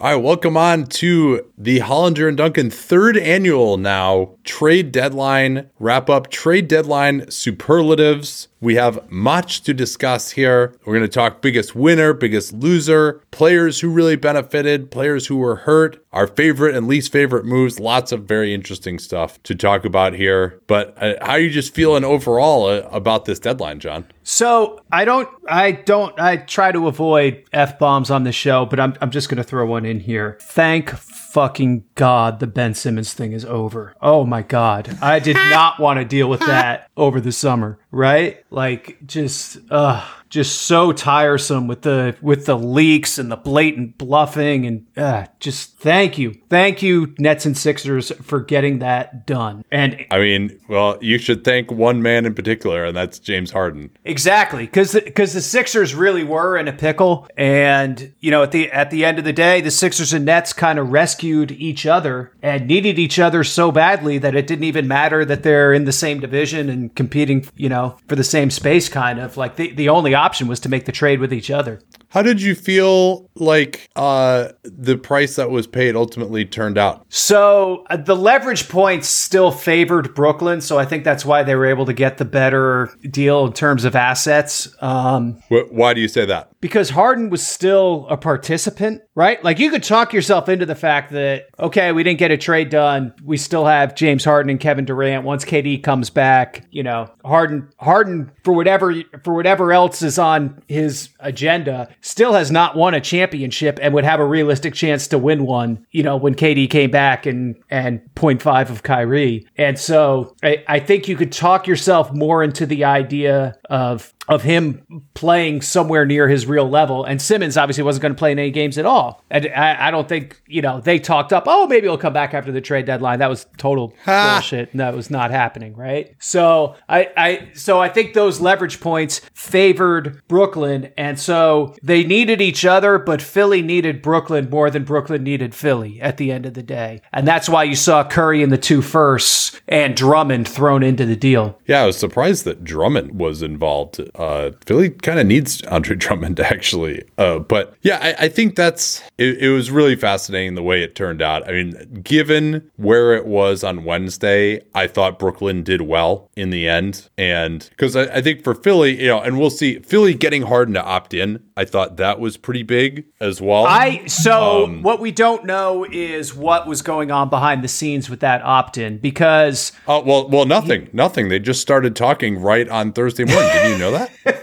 All right, welcome on to the Hollinger and Duncan third annual now trade deadline wrap up, trade deadline superlatives. We have much to discuss here. We're going to talk biggest winner, biggest loser, players who really benefited, players who were hurt, our favorite and least favorite moves. Lots of very interesting stuff to talk about here. But uh, how are you just feeling overall uh, about this deadline, John? So I don't, I don't, I try to avoid f bombs on the show, but I'm, I'm just going to throw one in here. Thank fucking God the Ben Simmons thing is over. Oh my God. I did not want to deal with that over the summer, right? Like just, uh, just so tiresome with the with the leaks and the blatant bluffing and uh, just thank you. Thank you nets and sixers for getting that done. And i mean well you should thank one man in particular and that's james harden. Exactly because because the, the sixers really were in a pickle. And you know at the at the end of the day the sixers and nets kind of rescued each other and needed each other so badly that it didn't even matter that they're in the same division and competing you know for the same space kind of. Like the, the only option was to make the trade with each other. How did you feel like uh, the price that was paid ultimately turned out? So uh, the leverage points still favored Brooklyn, so I think that's why they were able to get the better deal in terms of assets. Um, why do you say that? Because Harden was still a participant, right? Like you could talk yourself into the fact that okay, we didn't get a trade done. We still have James Harden and Kevin Durant. Once KD comes back, you know, Harden, Harden for whatever for whatever else is on his agenda still has not won a championship and would have a realistic chance to win one, you know, when KD came back and and 0.5 of Kyrie. And so I, I think you could talk yourself more into the idea of of him playing somewhere near his real level. And Simmons obviously wasn't going to play in any games at all. And I, I, don't think, you know, they talked up, oh, maybe he'll come back after the trade deadline. That was total ha. bullshit. And that was not happening, right? So I, I, so I think those leverage points favored Brooklyn. And so they needed each other, but Philly needed Brooklyn more than Brooklyn needed Philly at the end of the day. And that's why you saw Curry in the two firsts and Drummond thrown into the deal. Yeah, I was surprised that Drummond was involved uh, Philly kind of needs Andre Drummond actually. Uh, but yeah, I, I think that's it, it, was really fascinating the way it turned out. I mean, given where it was on Wednesday, I thought Brooklyn did well in the end, and because I, I, think for Philly, you know, and we'll see Philly getting Harden to opt in. I thought that was pretty big as well. I so um, what we don't know is what was going on behind the scenes with that opt in because oh uh, well well nothing he, nothing they just started talking right on Thursday morning. Did you know that? that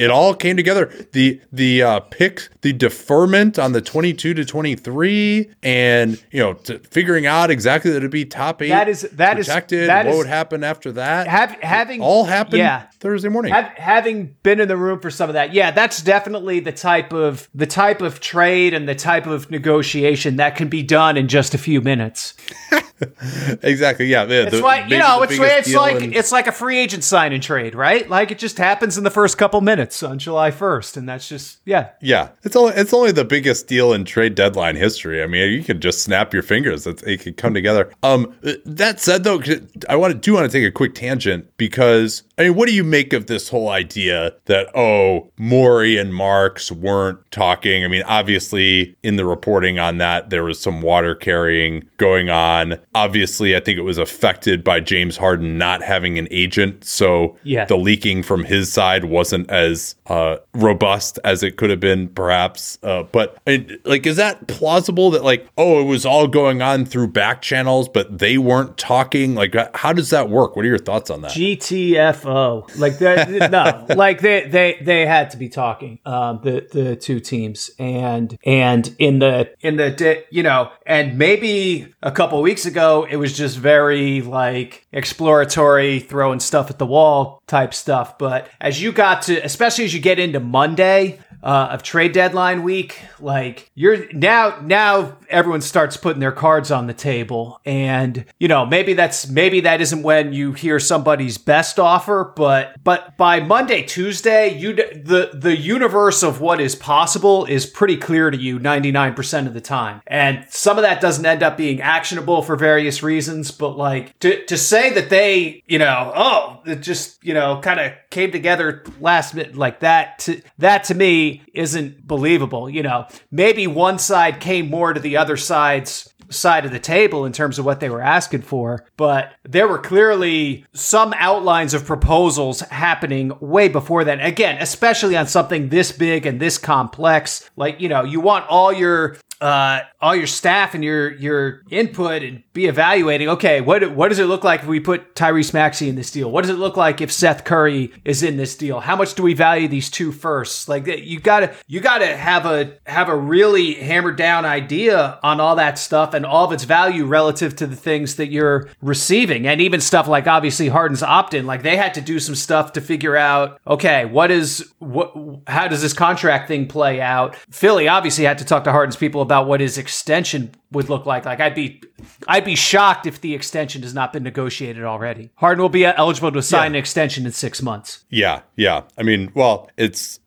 it all came together. The the uh, pick, the deferment on the twenty two to twenty three, and you know, figuring out exactly that it'd be top eight. That is that protected. Is, that what is, would happen after that? Have, having all happened. Yeah. Thursday morning. Have, having been in the room for some of that, yeah, that's definitely the type of the type of trade and the type of negotiation that can be done in just a few minutes. exactly. Yeah. The, it's like you know, it's it's like and... it's like a free agent sign and trade, right? Like it just happens in the first couple minutes on July first, and that's just yeah. Yeah. It's only it's only the biggest deal in trade deadline history. I mean, you can just snap your fingers; it's, it could come together. Um, that said, though, I want to do want to take a quick tangent because I mean, what do you make of this whole idea that oh, Morey and Marks weren't talking? I mean, obviously, in the reporting on that, there was some water carrying going on obviously, I think it was affected by James Harden not having an agent. So Yeah. the leaking from his side wasn't as uh, robust as it could have been, perhaps. Uh, but I- like, is that plausible that like, oh, it was all going on through back channels, but they weren't talking? Like, how does that work? What are your thoughts on that? GTFO. Like no. Like they they they had to be talking um the the two teams and and in the in the di- you know and maybe a couple weeks ago it was just very like exploratory throwing stuff at the wall type stuff but as you got to especially as you get into Monday uh, of trade deadline week. Like you're now, now everyone starts putting their cards on the table, and you know maybe that's maybe that isn't when you hear somebody's best offer, but but by Monday, Tuesday, you the the universe of what is possible is pretty clear to you ninety nine percent of the time, and some of that doesn't end up being actionable for various reasons. But like to to say that they, you know, oh, it just you know kind of came together last minute like that to that to me isn't believable you know. Maybe one side came more to the other side's side of the table in terms of what they were asking for but there were clearly some outlines of proposals happening way before that again especially on something this big and this complex like you know you want all your uh, all your staff and your your input and be evaluating. Okay, what what does it look like if we put Tyrese Maxey in this deal? What does it look like if Seth Curry is in this deal? How much do we value these two firsts? Like you gotta you gotta have a have a really hammered down idea on all that stuff and all of its value relative to the things that you're receiving, and even stuff like obviously Harden's opt in. Like they had to do some stuff to figure out. Okay, what is what? How does this contract thing play out? Philly obviously had to talk to Harden's people about what his extension would look like. Like I'd be, I'd be shocked if the extension has not been negotiated already. Harden will be eligible to sign an extension in six months. Yeah, yeah. I mean, well, it's.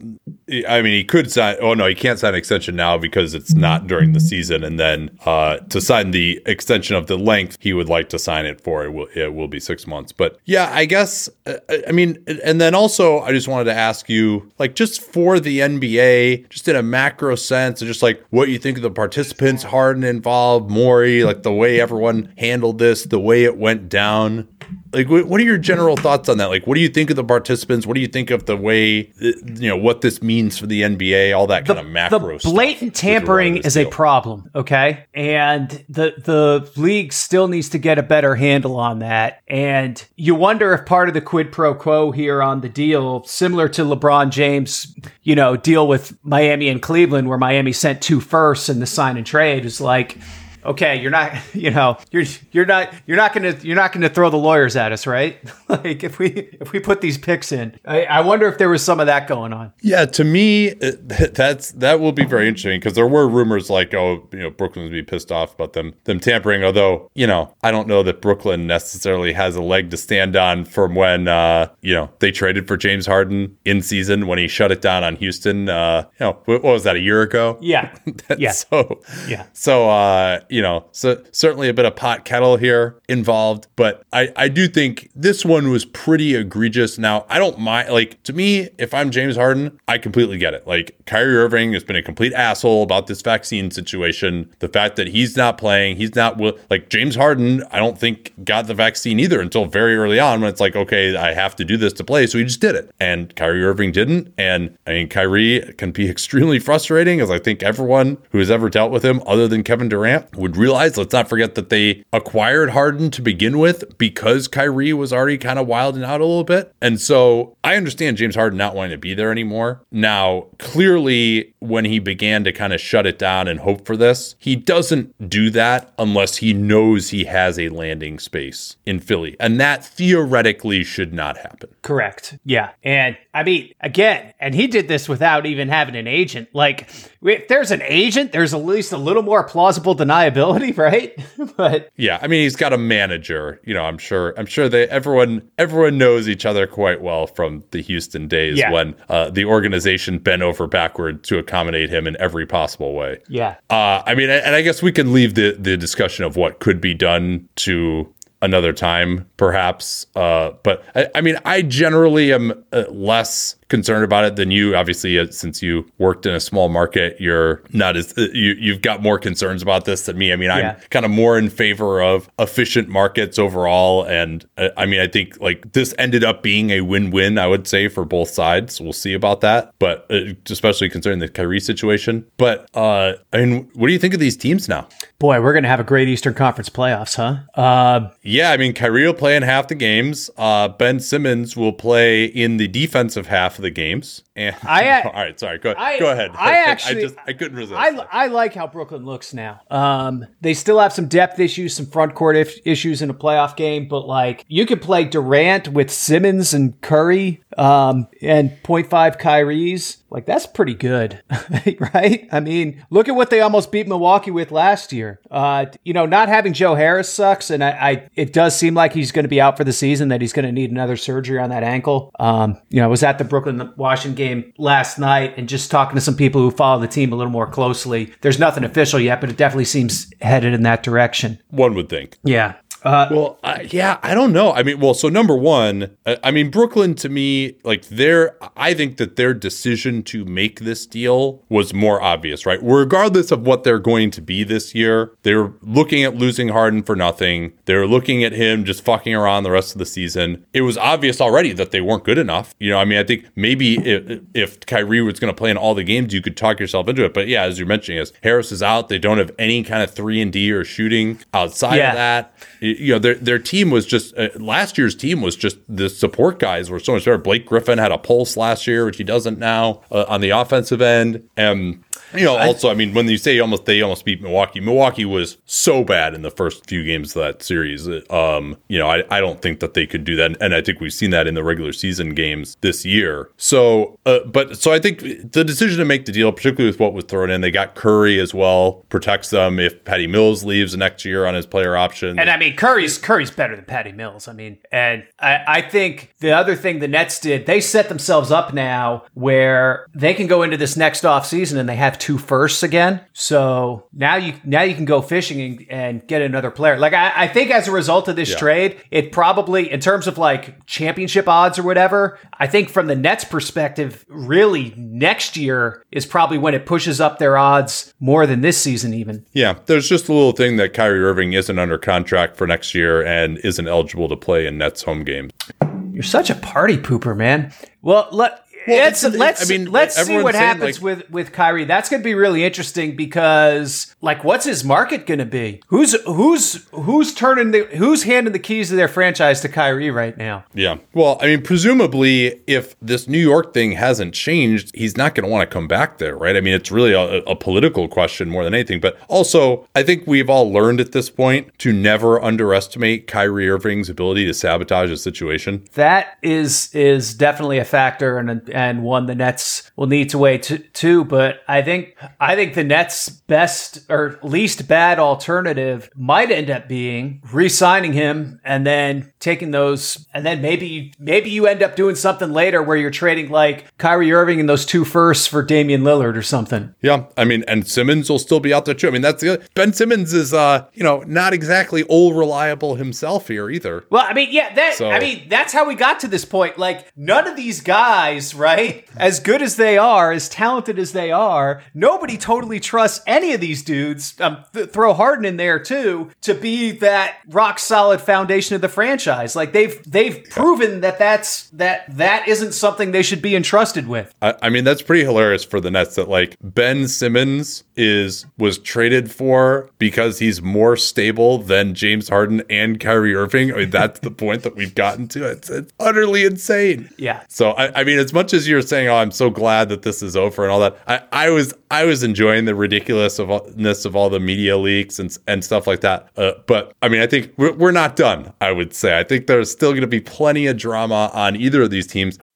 I mean, he could sign. Oh no, he can't sign an extension now because it's not during the season. And then uh, to sign the extension of the length he would like to sign it for, it will it will be six months. But yeah, I guess. uh, I mean, and then also, I just wanted to ask you, like, just for the NBA, just in a macro sense, and just like what you think of the participants, Harden involved, Morey, like the way everyone handled this, the way it went down like what are your general thoughts on that like what do you think of the participants what do you think of the way uh, you know what this means for the nba all that kind of macro the stuff blatant with regard to tampering is a problem, okay? And the the league still needs to get a better handle on that. And you wonder if part of the quid pro quo here on the deal, similar to LeBron James, you know, deal with Miami and Cleveland, where Miami sent two firsts in the sign and trade, is like. Okay, you're not, you know, you're you're not you're not gonna you're not gonna throw the lawyers at us, right? like if we if we put these picks in, I, I wonder if there was some of that going on. yeah to me that's that will be very interesting because there were rumors like oh you know brooklyn would be pissed off about them them tampering although you know i don't know that brooklyn necessarily has a leg to stand on from when uh you know they traded for james harden in season when he shut it down on houston uh you know what was that a year ago Yeah, yeah, so Yeah. so uh you know so certainly a bit of pot kettle here involved but i i do think this one was pretty egregious. Now i don't mind like to me if i'm james harden i completely get it. Like kyrie irving has been a complete asshole about this vaccine situation. The fact that he's not playing he's not like james harden i don't think got the vaccine either until very early on when it's like okay i have to do this to play so he just did it. And kyrie irving didn't and i mean kyrie can be extremely frustrating as i think everyone who has ever dealt with him other than kevin durant would realize let's not forget that they acquired harden to begin with because kyrie was already kind of wilding out a little bit. And so i understand james harden not wanting to be there anymore. Now clearly when he began to kind of shut it down and hope for this he doesn't do that unless he knows he has a landing space in philly. And that theoretically should not happen Correct. Yeah. And I mean, again, and he did this without even having an agent. Like, if there's an agent, there's at least a little more plausible deniability, right? but Yeah, I mean he's got a manager. You know, I'm sure. I'm sure they everyone everyone knows each other quite well from the Houston days Yeah. when uh, the organization bent over backward to accommodate him in every possible way. yeah. Uh, I mean, and I guess we can leave the the discussion of what could be done to another time, perhaps. Uh, but I, I mean, I generally am uh, less concerned about it than you. Obviously, uh, since you worked in a small market, you're not as uh, you you've got more concerns about this than me. I mean, I'm kind of more in favor of efficient markets overall, and uh, I mean, I think like this ended up being a win-win. I would say for both sides. We'll see about that, but uh, especially concerning the Kyrie situation. But uh, I mean, what do you think of these teams now? Boy, we're going to have a great Eastern Conference playoffs, huh? Uh, Yeah, I mean, Kyrie will play in half the games. Uh, ben Simmons will play in the defensive half of the games. And I, all right, sorry, go, I- go ahead. I actually- I just I couldn't resist. I, I like how Brooklyn looks now. Um, they still have some depth issues, some front court if- issues in a playoff game, but like you could play Durant with Simmons and Curry um, and 0.5 Kyrie's. Like that's pretty good, right? I mean, look at what they almost beat Milwaukee with last year. Uh, you know, not having Joe Harris sucks, and I, I it does seem like he's going to be out for the season. That he's going to need another surgery on that ankle. Um, you know, I was at the Brooklyn Washington game last night and just talking to some people who follow the team a little more closely. There's nothing official yet, but it definitely seems headed in that direction. One would think. Yeah. Uh, Well, I yeah, I don't know. I mean, well, so number one, I, I mean, Brooklyn to me, like their, I think that their decision to make this deal was more obvious, right? Regardless of what they're going to be this year, they're looking at losing Harden for nothing. They're looking at him just fucking around the rest of the season. It was obvious already that they weren't good enough. You know, I mean, I think maybe if, if Kyrie was going to play in all the games, you could talk yourself into it. But yeah, as you're mentioning, as Harris is out, they don't have any kind of three and D or shooting outside Yeah. of that you know their their team was just uh, last year's team was just the support guys were so much better. Blake Griffin had a pulse last year, which he doesn't now uh, on the offensive end. And you know, also, I mean, when you say almost they almost beat Milwaukee, Milwaukee was so bad in the first few games of that series. Um, you know, I, I don't think that they could do that, and I think we've seen that in the regular season games this year. So, uh, but so I think the decision to make the deal, particularly with what was thrown in, they got Curry as well, protects them if Patty Mills leaves next year on his player option. And I mean, Curry's Curry's better than Patty Mills. I mean, and I, I think the other thing the Nets did, they set themselves up now where they can go into this next offseason and they have two firsts again. So now you now you can go fishing and, and get another player. Like I, I think as a result of this Yeah. trade, it probably in terms of like championship odds or whatever, I think from the Nets perspective, really next year is probably when it pushes up their odds more than this season even. Yeah, there's just a little thing that Kyrie Irving isn't under contract for next year and isn't eligible to play in Nets home games. You're such a party pooper, man. Well, let Well, let's it's- let's I mean, let's see what happens like- with with Kyrie. That's going to be really interesting because like what's his market going to be? Who's who's who's turning the who's handing the keys to their franchise to Kyrie right now? Yeah. Well, I mean, presumably, if this New York thing hasn't changed, he's not going to want to come back there, right? I mean, it's really a, a political question more than anything. But also, I think we've all learned at this point to never underestimate Kyrie Irving's ability to sabotage a situation. That is is definitely a factor and and one the Nets will need to weigh t- too. But I think I think the Nets' best or least bad alternative might end up being re-signing him and then taking those and then maybe maybe you end up doing something later where you're trading like Kyrie Irving and those two firsts for Damian Lillard or something. Yeah, I mean, and Simmons will still be out there too. I mean, that's the other, Ben Simmons is, uh, you know, not exactly old reliable himself here either. Well, I mean, yeah, that So- I mean, that's how we got to this point. Like, none of these guys, right? As good as they are, as talented as they are, nobody totally trusts any of these dudes. Um, th- throw Harden in there too to be that rock solid foundation of the franchise. Like they've they've proven that that's that that isn't something they should be entrusted with. I, I mean, that's pretty hilarious for the Nets that like Ben Simmons is was traded for because he's more stable than James Harden and Kyrie Irving. I mean, that's the point that we've gotten to. It's, it's utterly insane. Yeah. So I, I mean, as much as you're saying, "Oh, I'm so glad that this is over" and all that, I, I was I was enjoying the ridiculousness of all the media leaks and and stuff like that. Uh, but I mean, I think we're, we're not done. I would say I think there's still going to be plenty of drama on either of these teams.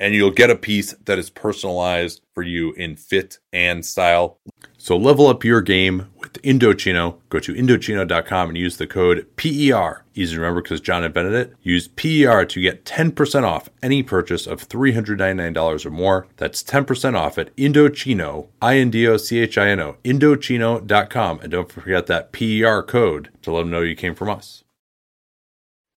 and you'll get a piece that is personalized for you in fit and style. So level up your game with Indochino. Go to Indochino.com and use the code PER. Easy to remember because John invented it. Use PER to get 10% off any purchase of $399 or more. That's 10% off at Indochino, I-N-D-O-C-H-I-N-O, Indochino.com. And don't forget that PER code to let them know you came from us.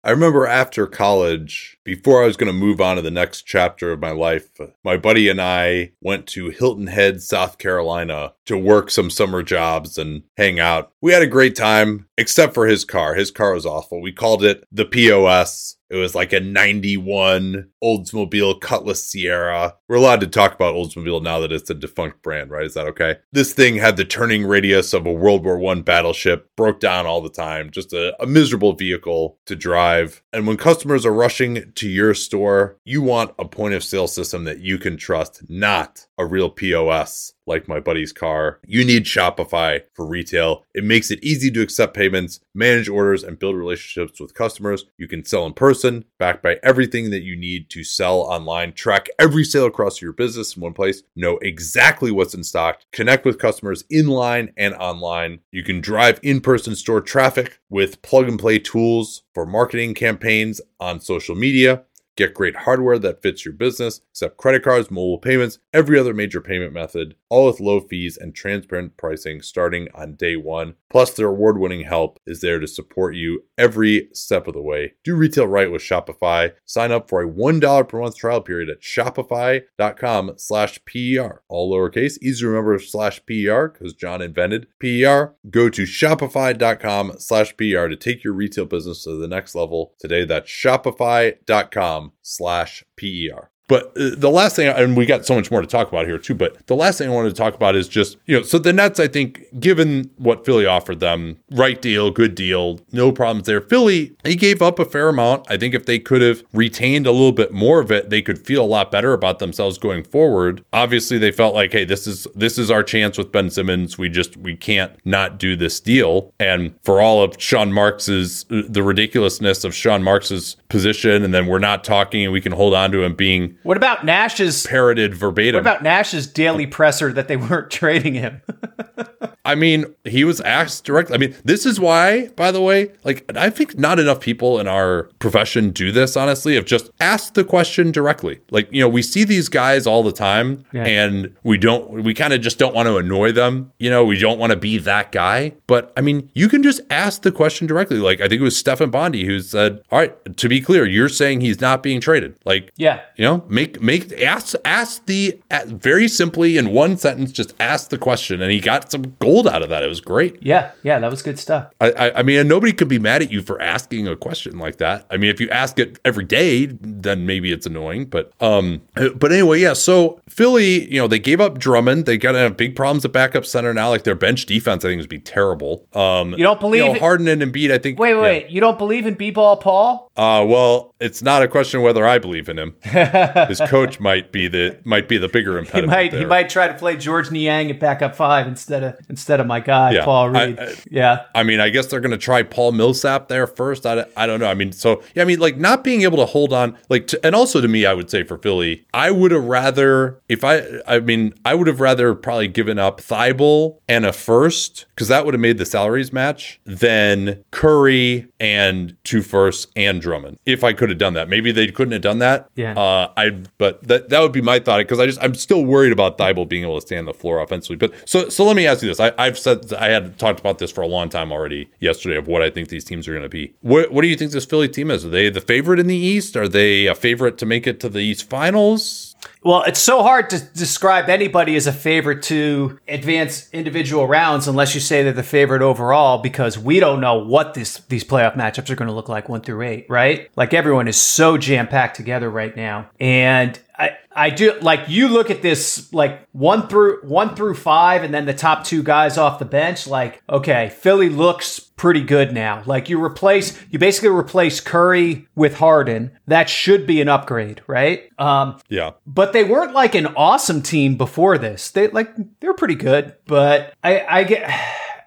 I remember after college, before I was going to move on to the next chapter of my life, my buddy and I went to Hilton Head, South Carolina to work some summer jobs and hang out. We had a great time, except for his car. His car was awful. We called it the POS. It was like a 91 Oldsmobile Cutlass Sierra. We're allowed to talk about Oldsmobile now that it's a defunct brand, right? Is that okay? This thing had the turning radius of a World War I battleship, broke down all the time, just a, a miserable vehicle to drive. And when customers are rushing to your store, you want a point of sale system that you can trust, not a real POS like my buddy's car. You need Shopify for retail. It makes it easy to accept payments, manage orders, and build relationships with customers. You can sell in person, backed by everything that you need to sell online. Track every sale across your business in one place. Know exactly what's in stock. Connect with customers in line and online. You can drive in person store traffic with plug and play tools for marketing campaigns on social media. Get great hardware that fits your business, accept credit cards, mobile payments, every other major payment method, all with low fees and transparent pricing starting on day one. Plus, their award winning help is there to support you every step of the way. Do retail right with Shopify. Sign up for a $1 per month trial period at shopify.com slash PER. All lowercase, easy to remember slash PER because John invented PER. Go to shopify.com slash PER to take your retail business to the next level today. That's shopify.com slash PER. But uh, the last thing, and we got so much more to talk about here too, but the last thing I wanted to talk about is just, you know, so the Nets, I think, given what Philly offered them, right deal, good deal, no problems there. Philly, he gave up a fair amount. I think if they could have retained a little bit more of it, they could feel a lot better about themselves going forward. Obviously, they felt like, hey, this is this is our chance with Ben Simmons. We just we can't not do this deal. And for all of Sean Marks's the ridiculousness of Sean Marks's position, and then we're not talking and we can hold on to him being What about Nash's? parroted verbatim. What about Nash's daily presser that they weren't trading him? I mean, he was asked directly. I mean, this is why, by the way, like I think not enough people in our profession do this, honestly, of just ask the question directly. Like, you know, we see these guys all the time Yeah. and we don't we kind of just don't want to annoy them. You know, we don't want to be that guy. But I mean, you can just ask the question directly. Like I think it was Stefan Bondy who said, All right, to be clear, you're saying he's not being traded. Like yeah. you know, make make ask ask the very simply in one sentence, just ask the question, and he got some gold out of that. It was great. Yeah. Yeah. That was good stuff. I, I, I mean, nobody could be mad at you for asking a question like that. I mean, if you ask it every day, then maybe it's annoying. But um, but anyway, yeah. So Philly, you know, they gave up Drummond. They got to have big problems at backup center now. Like their bench defense, I think, is be terrible. Um, You don't believe you know, Harden and Embiid? I think. Wait, yeah. wait. You don't believe in B-ball Paul? Uh, well, it's not a question whether I believe in him. His coach might be the might be the bigger impediment. He might he might try to play Georges Niang at backup five instead of instead of my guy Yeah. Paul Reed. I- yeah. I mean, I guess they're going to try Paul Millsap there first. I, I don't know. I mean, so, yeah, I mean, like not being able to hold on, like, to, and also to me, I would say for Philly, I would have rather, if I, I mean, I would have rather probably given up Thybulle and a first, because that would have made the salaries match, than Curry and two firsts and Drummond. If I could have done that. Maybe they couldn't have done that. Yeah. Uh, I, but that, that would be my thought, because I just, I'm still worried about Thybulle being able to stay on the floor offensively. But so, so let me ask you this. I, I've said, I had talked about this for a long time already yesterday of what I think these teams are going to be. What, what do you think this Philly team is? Are they the favorite in the East? Are they a favorite to make it to the East Finals? Well, it's so hard to describe anybody as a favorite to advance individual rounds unless you say they're the favorite overall because we don't know what this these playoff matchups are going to look like one through eight, right? Like everyone is so jam packed together right now, and I, I do like you look at this like one through one through five, and then the top two guys off the bench. Like, okay, Philly looks pretty good now. Like you replace, you basically replace Curry with Harden. That should be an upgrade, right? Um, yeah. But they weren't like an awesome team before this. They like they're pretty good, but I, I get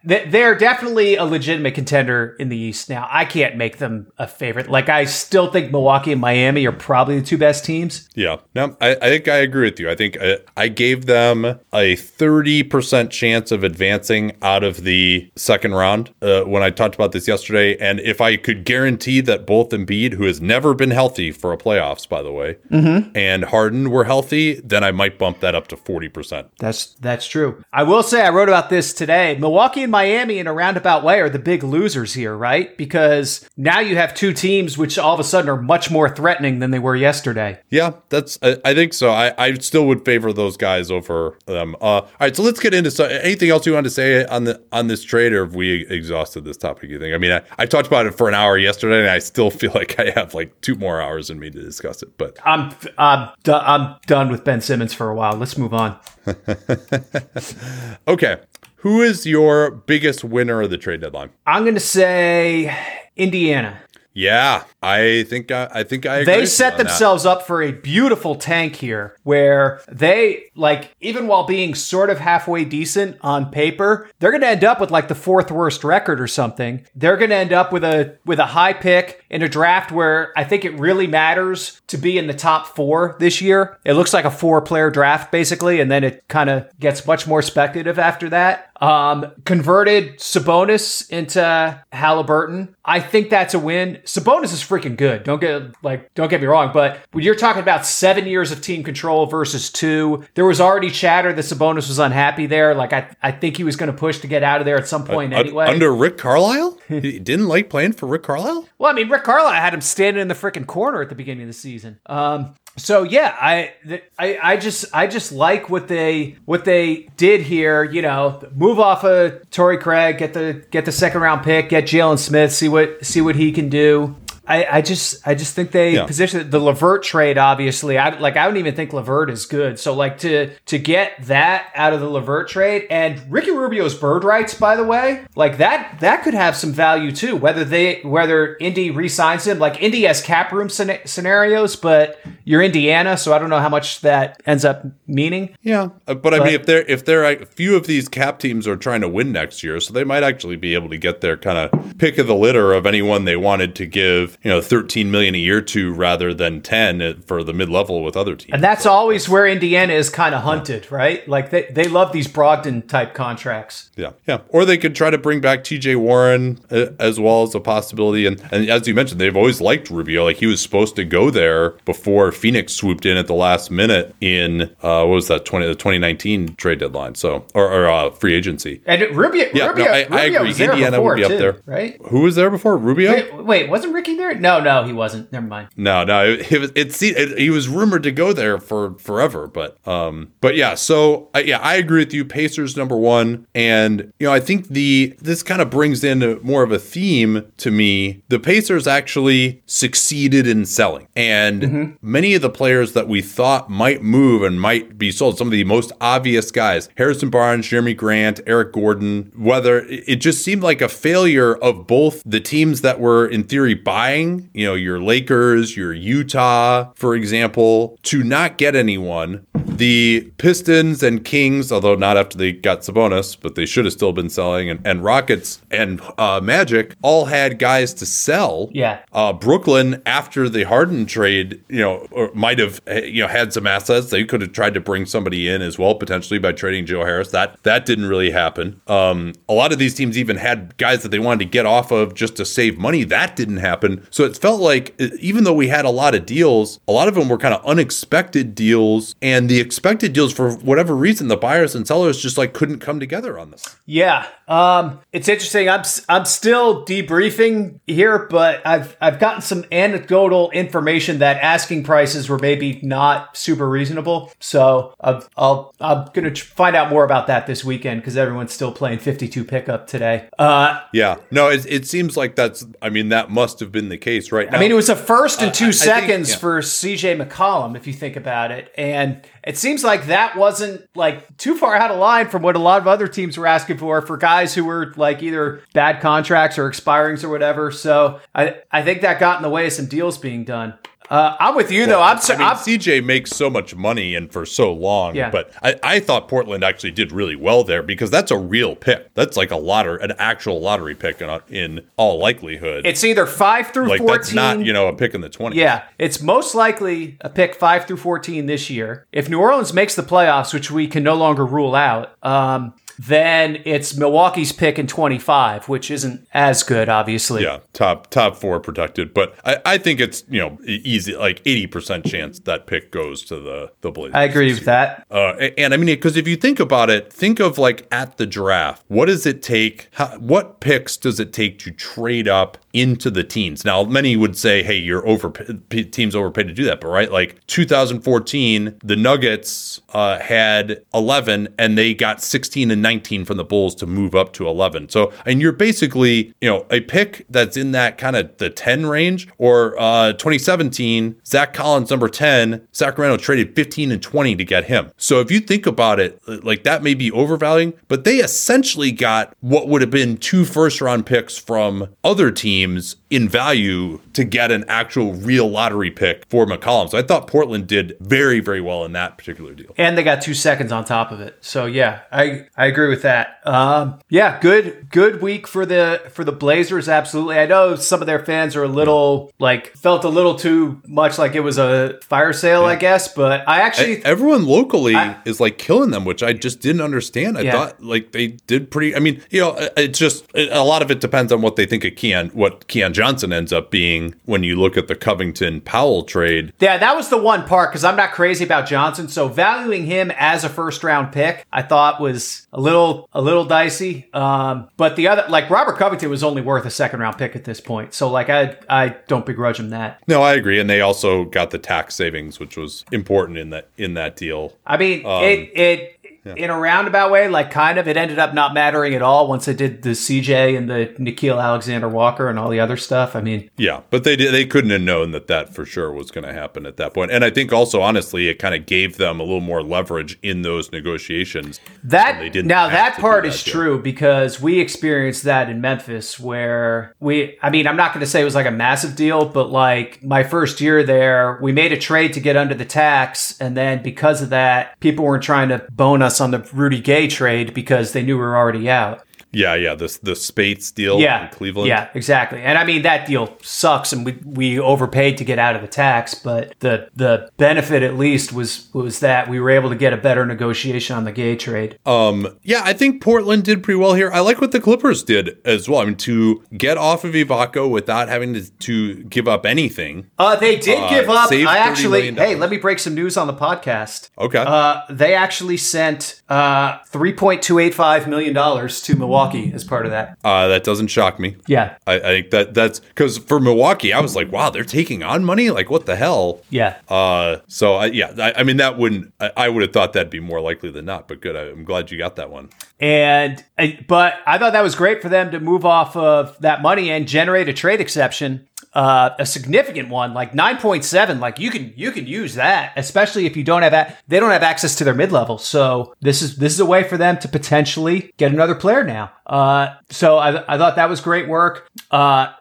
they're definitely a legitimate contender in the East now. I can't make them a favorite. Like I still think Milwaukee and Miami are probably the two best teams. Yeah, no, I, I think I agree with you. I think I, I gave them a thirty percent chance of advancing out of the second round uh, when I talked about this yesterday. And if I could guarantee that both Embiid, who has never been healthy for a playoffs, by the way, mm-hmm. and Harden were healthy, then I might bump that up to forty percent. That's that's true. I will say I wrote about this today. Milwaukee and Miami, in a roundabout way, are the big losers here, right? Because now you have two teams which all of a sudden are much more threatening than they were yesterday. Yeah, that's. I, I think so. I, I still would favor those guys over them. Uh, all right, so let's get into so, anything else you want to say on the on this trade, or have we exhausted this topic? You think? I mean, I, I talked about it for an hour yesterday, and I still feel like I have like two more hours in me to discuss it. But I'm I'm do- I'm done with Ben Simmons for a while. Let's move on. okay. Who is your biggest winner of the trade deadline? I'm going to say Indiana. Yeah, I think I, I think I. they set themselves that. up for a beautiful tank here, where they like even while being sort of halfway decent on paper, they're going to end up with like the fourth worst record or something. They're going to end up with a with a high pick in a draft where I think it really matters to be in the top four this year. It looks like a four player draft basically, and then it kind of gets much more speculative after that. Um, converted Sabonis into Halliburton. I think that's a win. Sabonis is freaking good. Don't get like don't get me wrong, but when you're talking about seven years of team control versus two, there was already chatter that Sabonis was unhappy there. Like I, I think he was going to push to get out of there at some point uh, anyway. Under Rick Carlisle, he didn't like playing for Rick Carlisle. Well, I mean, Rick Carlisle had him standing in the freaking corner at the beginning of the season. Um, so yeah, I, I I just I just like what they what they did here. You know, move off of Torrey Craig, get the get the second round pick, get Jalen Smith, see what see what he can do. I, I just I just think they yeah. position the LeVert trade obviously I like I don't even think LeVert is good. So like to to get that out of the LeVert trade and Ricky Rubio's bird rights by the way like that that could have some value too whether they whether Indy re-signs him. Like Indy has cap room scenarios but you're Indiana so I don't know how much that ends up meaning. Yeah uh, but I mean if they're if they're a few of these cap teams are trying to win next year so they might actually be able to get their kind of pick of the litter of anyone they wanted to give you know 13 million a year to rather than 10 for the mid-level with other teams. And that's always where Indiana is kind of hunted, right? Like they, they love these Brogdon type contracts. Yeah. Yeah. Or they could try to bring back TJ Warren uh, as well as a possibility and and as you mentioned they've always liked Rubio like he was supposed to go there before Phoenix swooped in at the last minute in uh, what was that 20 the 2019 trade deadline. So or, or uh, free agency. And Rubio Yeah, Rubio, no, I, Rubio I agree. Indiana would be up there. Right? Who was there before? Rubio? Wait, wait wasn't Ricky there? No, no, he wasn't. Never mind. No, no, it, it was it, it, He was rumored to go there for forever, but um, but yeah. So uh, yeah, I agree with you. Pacers number one, and you know I think the this kind of brings in more of a theme to me. The Pacers actually succeeded in selling, and mm-hmm. many of the players that we thought might move and might be sold, some of the most obvious guys, Harrison Barnes, Jerami Grant, Eric Gordon, whether it just seemed like a failure of both the teams that were in theory buying you know, your Lakers, your Utah, for example, to not get anyone. The Pistons and Kings, although not after they got Sabonis, but they should have still been selling, and, and Rockets and uh, Magic all had guys to sell. Yeah. Uh, Brooklyn, after the Harden trade, you know, might have eh, you know had some assets. They could have tried to bring somebody in as well, potentially by trading Joe Harris. That that didn't really happen. Um, a lot of these teams even had guys that they wanted to get off of just to save money. That didn't happen. So it felt like even though we had a lot of deals, a lot of them were kind of unexpected deals, and the expected deals for whatever reason, the buyers and sellers just like couldn't come together on this. Yeah, um, it's interesting. I'm I'm still debriefing here, but I've I've gotten some anecdotal information that asking prices were maybe not super reasonable. So I've, I'll I'm gonna find out more about that this weekend because everyone's still playing 52 pickup today. Uh, yeah, no, it, it seems like that's. I mean, that must have been the case, right? Now, I mean, it was a first and two uh, seconds think, yeah. for CJ McCollum, if you think about it, and it seems like that wasn't like too far out of line from what a lot of other teams were asking for for guys who were like either bad contracts or expirings or whatever. So I I think that got in the way of some deals being done. Uh, I'm with you though. I'm, I mean, I'm, CJ makes so much money and for so long, yeah. but I, I thought Portland actually did really well there because that's a real pick. That's like a lottery, an actual lottery pick in, in all likelihood. It's either five through like 14. That's not you know a pick in the 20s. Yeah, it's most likely a pick five through 14 this year. If New Orleans makes the playoffs, which we can no longer rule out, um, then it's Milwaukee's pick in 25, which isn't as good, obviously. Yeah, top top four protected, but I, I think it's you know easy like 80 percent chance that pick goes to the the Blazers. I agree with that. Uh, and, and, I mean, because if you think about it, think of like at the draft, what does it take? How, what picks does it take to trade up into the teens? Now, many would say, hey, you're over teams overpaid to do that, but right, like 2014, the Nuggets uh, had 11 and they got 16 and 19 from the Bulls to move up to 11. So, and you're basically, you know, a pick that's in that kind of the 10 range or uh, 2017, Zach Collins, number 10, Sacramento traded 15 and 20 to get him. So if you think about it, like that may be overvaluing, but they essentially got what would have been two first round picks from other teams games in value to get an actual real lottery pick for McCollum. So I thought Portland did very, very well in that particular deal. And they got two seconds on top of it. So yeah, I, I agree with that. Um, yeah, good good week for the for the Blazers. Absolutely. I know some of their fans are a little like felt a little too much like it was a fire sale, yeah. I guess. But I actually everyone locally I, is like killing them, which I just didn't understand. I yeah. thought like they did pretty. I mean, you know, it's just a lot of it depends on what they think of Keon, what Keon Johnson ends up being when you look at the Covington Powell trade. Yeah, that was the one part because I'm not crazy about Johnson. So valuing him as a first round pick, I thought was a little a little dicey. Um, but the other like Robert Covington was only worth a second round pick at this point. So like I I don't begrudge him that. No, I agree. And they also got the tax savings, which was important in that in that deal. I mean, um, it it yeah. in a roundabout way, like kind of, it ended up not mattering at all once they did the CJ and the Nickeil Alexander Walker and all the other stuff. I mean, yeah, but they did, they couldn't have known that that for sure was going to happen at that point. And I think also, honestly, it kind of gave them a little more leverage in those negotiations. That they didn't now that part that is deal. true because we experienced that in Memphis where we, I mean, I'm not going to say it was like a massive deal, but like my first year there, we made a trade to get under the tax, and then because of that, people weren't trying to bone us on the Rudy Gay trade because they knew we were already out. Yeah, yeah, the the Speights deal yeah, Cleveland. Yeah, exactly. And I mean that deal sucks and we we overpaid to get out of the tax, but the the benefit at least was was that we were able to get a better negotiation on the Gay trade. Um yeah, I think Portland did pretty well here. I like what the Clippers did as well. I mean to get off of Ibaka without having to, to give up anything. Uh they did uh, give up. I actually hey, let me break some news on the podcast. Okay. Uh they actually sent uh 3.285 million dollars to Milwaukee Milwaukee as part of that. Uh, that doesn't shock me. Yeah, I, I think that that's because for Milwaukee, I was like, wow, they're taking on money. Like, what the hell? Yeah. Uh, so I, yeah, I, I mean, that wouldn't. I, I, would have thought that'd be more likely than not. But good, I, am glad you got that one. And but I thought that was great for them to move off of that money and generate a trade exception uh, a significant one, like 9.7, like you can you can use that, especially if you don't have a, they don't have access to their mid level. So this is this is a way for them to potentially get another player now. Uh, so I, I thought that was great work. Uh,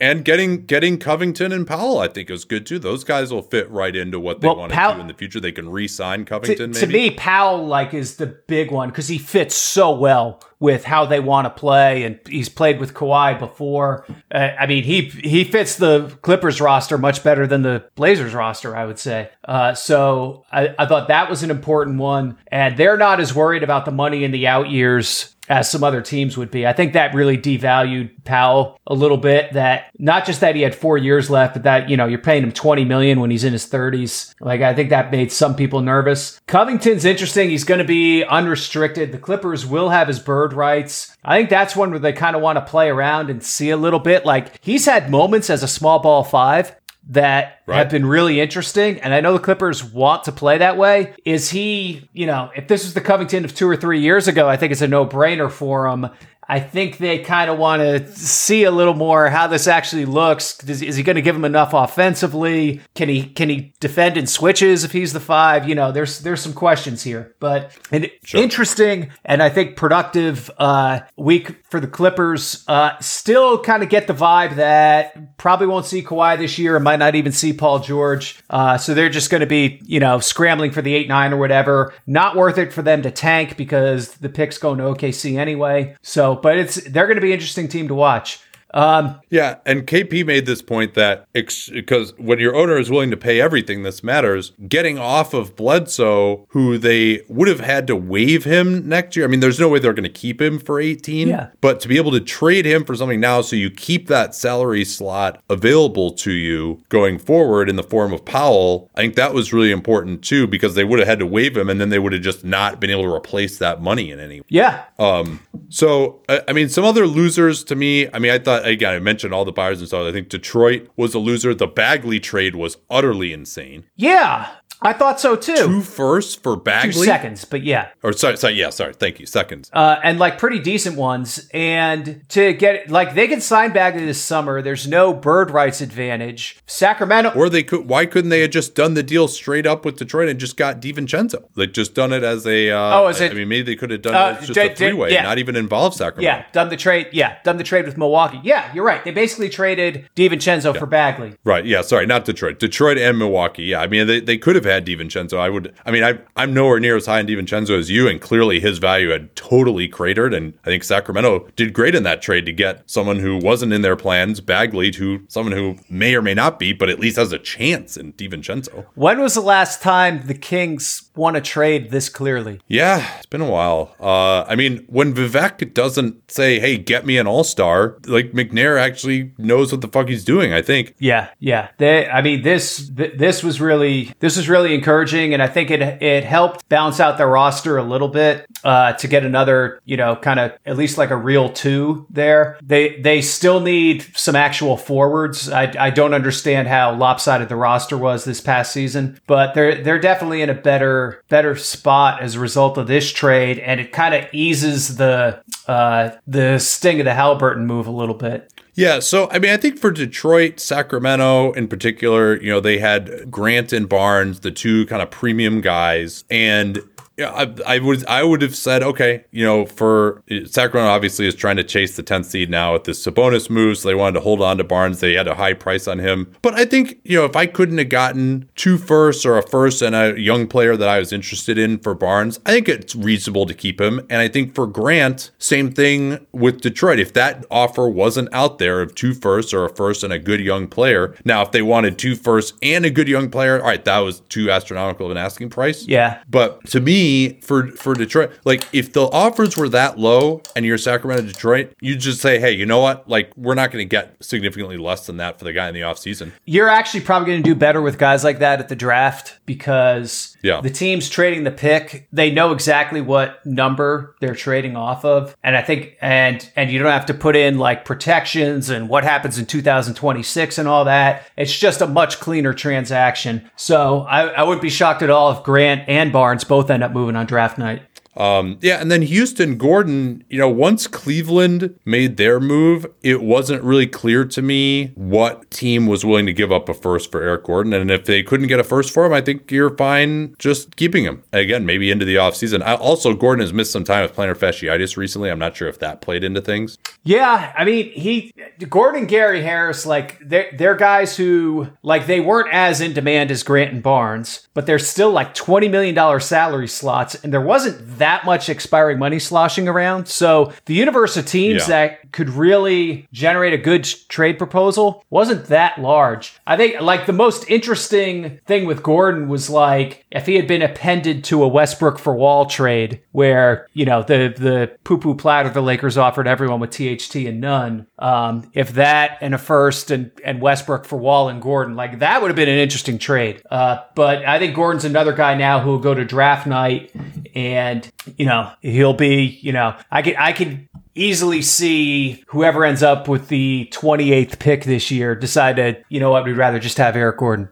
and getting getting Covington and Powell, I think, is good too. Those guys will fit right into what they well, want to do in the future. They can re-sign Covington. To, to me, Powell like is the big one because he fits so well with how they want to play, and he's played with Kawhi before. Uh, I mean, he he fits the Clippers roster much better than the Blazers roster, I would say. Uh, so I, I thought that was an important one, and they're not as worried about the money in the out years as some other teams would be. I think that really devalued Powell a little bit. That not just that he had four years left, but that you know you're paying him 20 million when he's in his 30s. Like I think that made some people nervous. Covington's interesting. He's going to be unrestricted. The Clippers will have his bird rights. I think that's one where they kind of want to play around and see a little bit. Like he's had moments as a small ball five that Right. have been really interesting. And I know the Clippers want to play that way. Is he, you know, if this was the Covington of two or three years ago, I think it's a no brainer for him. I think they kind of want to see a little more how this actually looks. Is, is he going to give him enough offensively? Can he can he defend in switches if he's the five? You know, there's there's some questions here, but an interesting and I think productive uh, week for the Clippers. Uh, still kind of get the vibe that probably won't see Kawhi this year and might not even see Paul George. Uh, so they're just going to be, you know, scrambling for the 8 9 or whatever. Not worth it for them to tank because the pick's going to OKC anyway. So, but it's, they're going to be an interesting team to watch. Um, Yeah, and KP made this point that because when your owner is willing to pay everything, this matters. Getting off of Bledsoe, who they would have had to waive him next year. I mean, there's no way they're going to keep him for 18. Yeah. But to be able to trade him for something now, so you keep that salary slot available to you going forward in the form of Powell, I think that was really important too, because they would have had to waive him, and then they would have just not been able to replace that money in any yeah. Um. So, I I mean, some other losers to me. I mean, I thought again, I mentioned all the buyers and stuff. I think Detroit was a loser. The Bagley trade was utterly insane. Yeah. I thought so too. Two firsts for Bagley. Two seconds, but yeah. or sorry, sorry, yeah, sorry, thank you, seconds. uh, and like pretty decent ones. And to get like they can sign Bagley this summer. There's no bird rights advantage. Sacramento. or they could. Why couldn't they have just done the deal straight up with Detroit and just got DiVincenzo? Like just done it as a. Uh, Oh, is it- I mean, maybe they could have done Uh, it just did- a three way, yeah. not even involve Sacramento. yeah, done the trade. Yeah, done the trade with Milwaukee. Yeah, you're right. They basically traded DiVincenzo for Bagley. Right. Yeah. Sorry, not Detroit. Detroit and Milwaukee. Yeah. I mean, they, they could have had DiVincenzo. I would. I mean, I, I'm nowhere near as high in DiVincenzo as you, and clearly his value had totally cratered. And I think Sacramento did great in that trade to get someone who wasn't in their plans, Bagley, to someone who may or may not be, but at least has a chance in DiVincenzo. When was the last time the Kings won a trade this clearly? Yeah, it's been a while. Uh, I mean, when Vivek doesn't say, "Hey, get me an All Star," like McNair actually knows what the fuck he's doing. I think. Yeah, yeah. They, I mean, this th- this was really this was really encouraging, and I think it it helped balance out their roster a little bit uh, to get another, you know, kind of at least like a real two there. They they still need some actual forwards. I, I don't understand how lopsided the roster was this past season, but they're they're definitely in a better better spot as a result of this trade, and it kind of eases the uh, the sting of the Halliburton move a little bit. Yeah, so I mean, I think for Detroit, Sacramento in particular, you know, they had Grant and Barnes, the two kind of premium guys, and yeah, I, I would I would have said okay, you know, for Sacramento obviously is trying to chase the 10th seed now with this Sabonis move, so they wanted to hold on to Barnes. They had a high price on him, but I think you know if I couldn't have gotten two firsts or a first and a young player that I was interested in for Barnes, I think it's reasonable to keep him. And I think for Grant, same thing with Detroit. If that offer wasn't out there of two firsts or a first and a good young player, now if they wanted two firsts and a good young player, all right, that was too astronomical of an asking price. Yeah. But to me, for for Detroit, like if the offers were that low and you're Sacramento Detroit, you just say, hey, you know what? Like we're not going to get significantly less than that for the guy in the offseason. You're actually probably going to do better with guys like that at the draft because Yeah. the teams trading the pick, they know exactly what number they're trading off of. And I think and and you don't have to put in like protections and what happens in 2026 and all that. It's just a much cleaner transaction. So I, I wouldn't be shocked at all if Grant and Barnes both end up moving on draft night. Um, yeah, and then Houston, Gordon, you know, once Cleveland made their move, it wasn't really clear to me what team was willing to give up a first for Eric Gordon. And if they couldn't get a first for him, I think you're fine just keeping him. Again, maybe into the offseason. Also, Gordon has missed some time with plantar fasciitis recently. I'm not sure if that played into things. Yeah, I mean, he Gordon Gary Harris, like they're they're guys who like they weren't as in demand as Grant and Barnes, but they're still like twenty million dollar salary slots, and there wasn't that that much expiring money sloshing around. So the universe of teams Yeah. that could really generate a good trade proposal wasn't that large. I think like the most interesting thing with Gordon was like if he had been appended to a Westbrook for Wall trade where, you know, the the poo poo platter the Lakers offered everyone with THT and none. Um, if that and a first and, and Westbrook for Wall and Gordon, like that would have been an interesting trade. Uh, but I think Gordon's another guy now who will go to draft night and, you know, he'll be, you know, I can I can easily see whoever ends up with the 28th pick this year decide to, you know what, we'd rather just have Eric Gordon.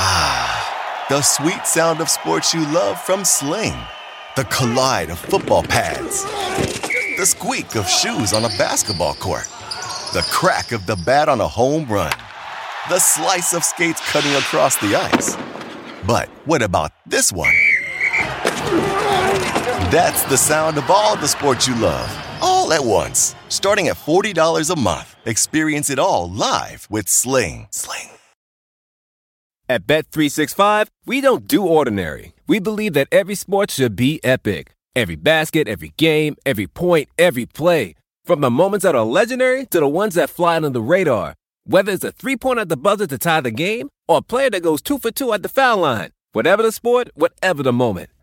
Ah, the sweet sound of sports you love from Sling. The collide of football pads. The squeak of shoes on a basketball court. The crack of the bat on a home run. The slice of skates cutting across the ice. But what about this one? That's the sound of all the sports you love, all at once. Starting at $40 a month. Experience it all live with Sling. Sling. At Bet365, we don't do ordinary. We believe that every sport should be epic. Every basket, every game, every point, every play. From the moments that are legendary to the ones that fly under the radar. Whether it's a three pointer at the buzzer to tie the game or a player that goes two for two at the foul line. Whatever the sport, whatever the moment.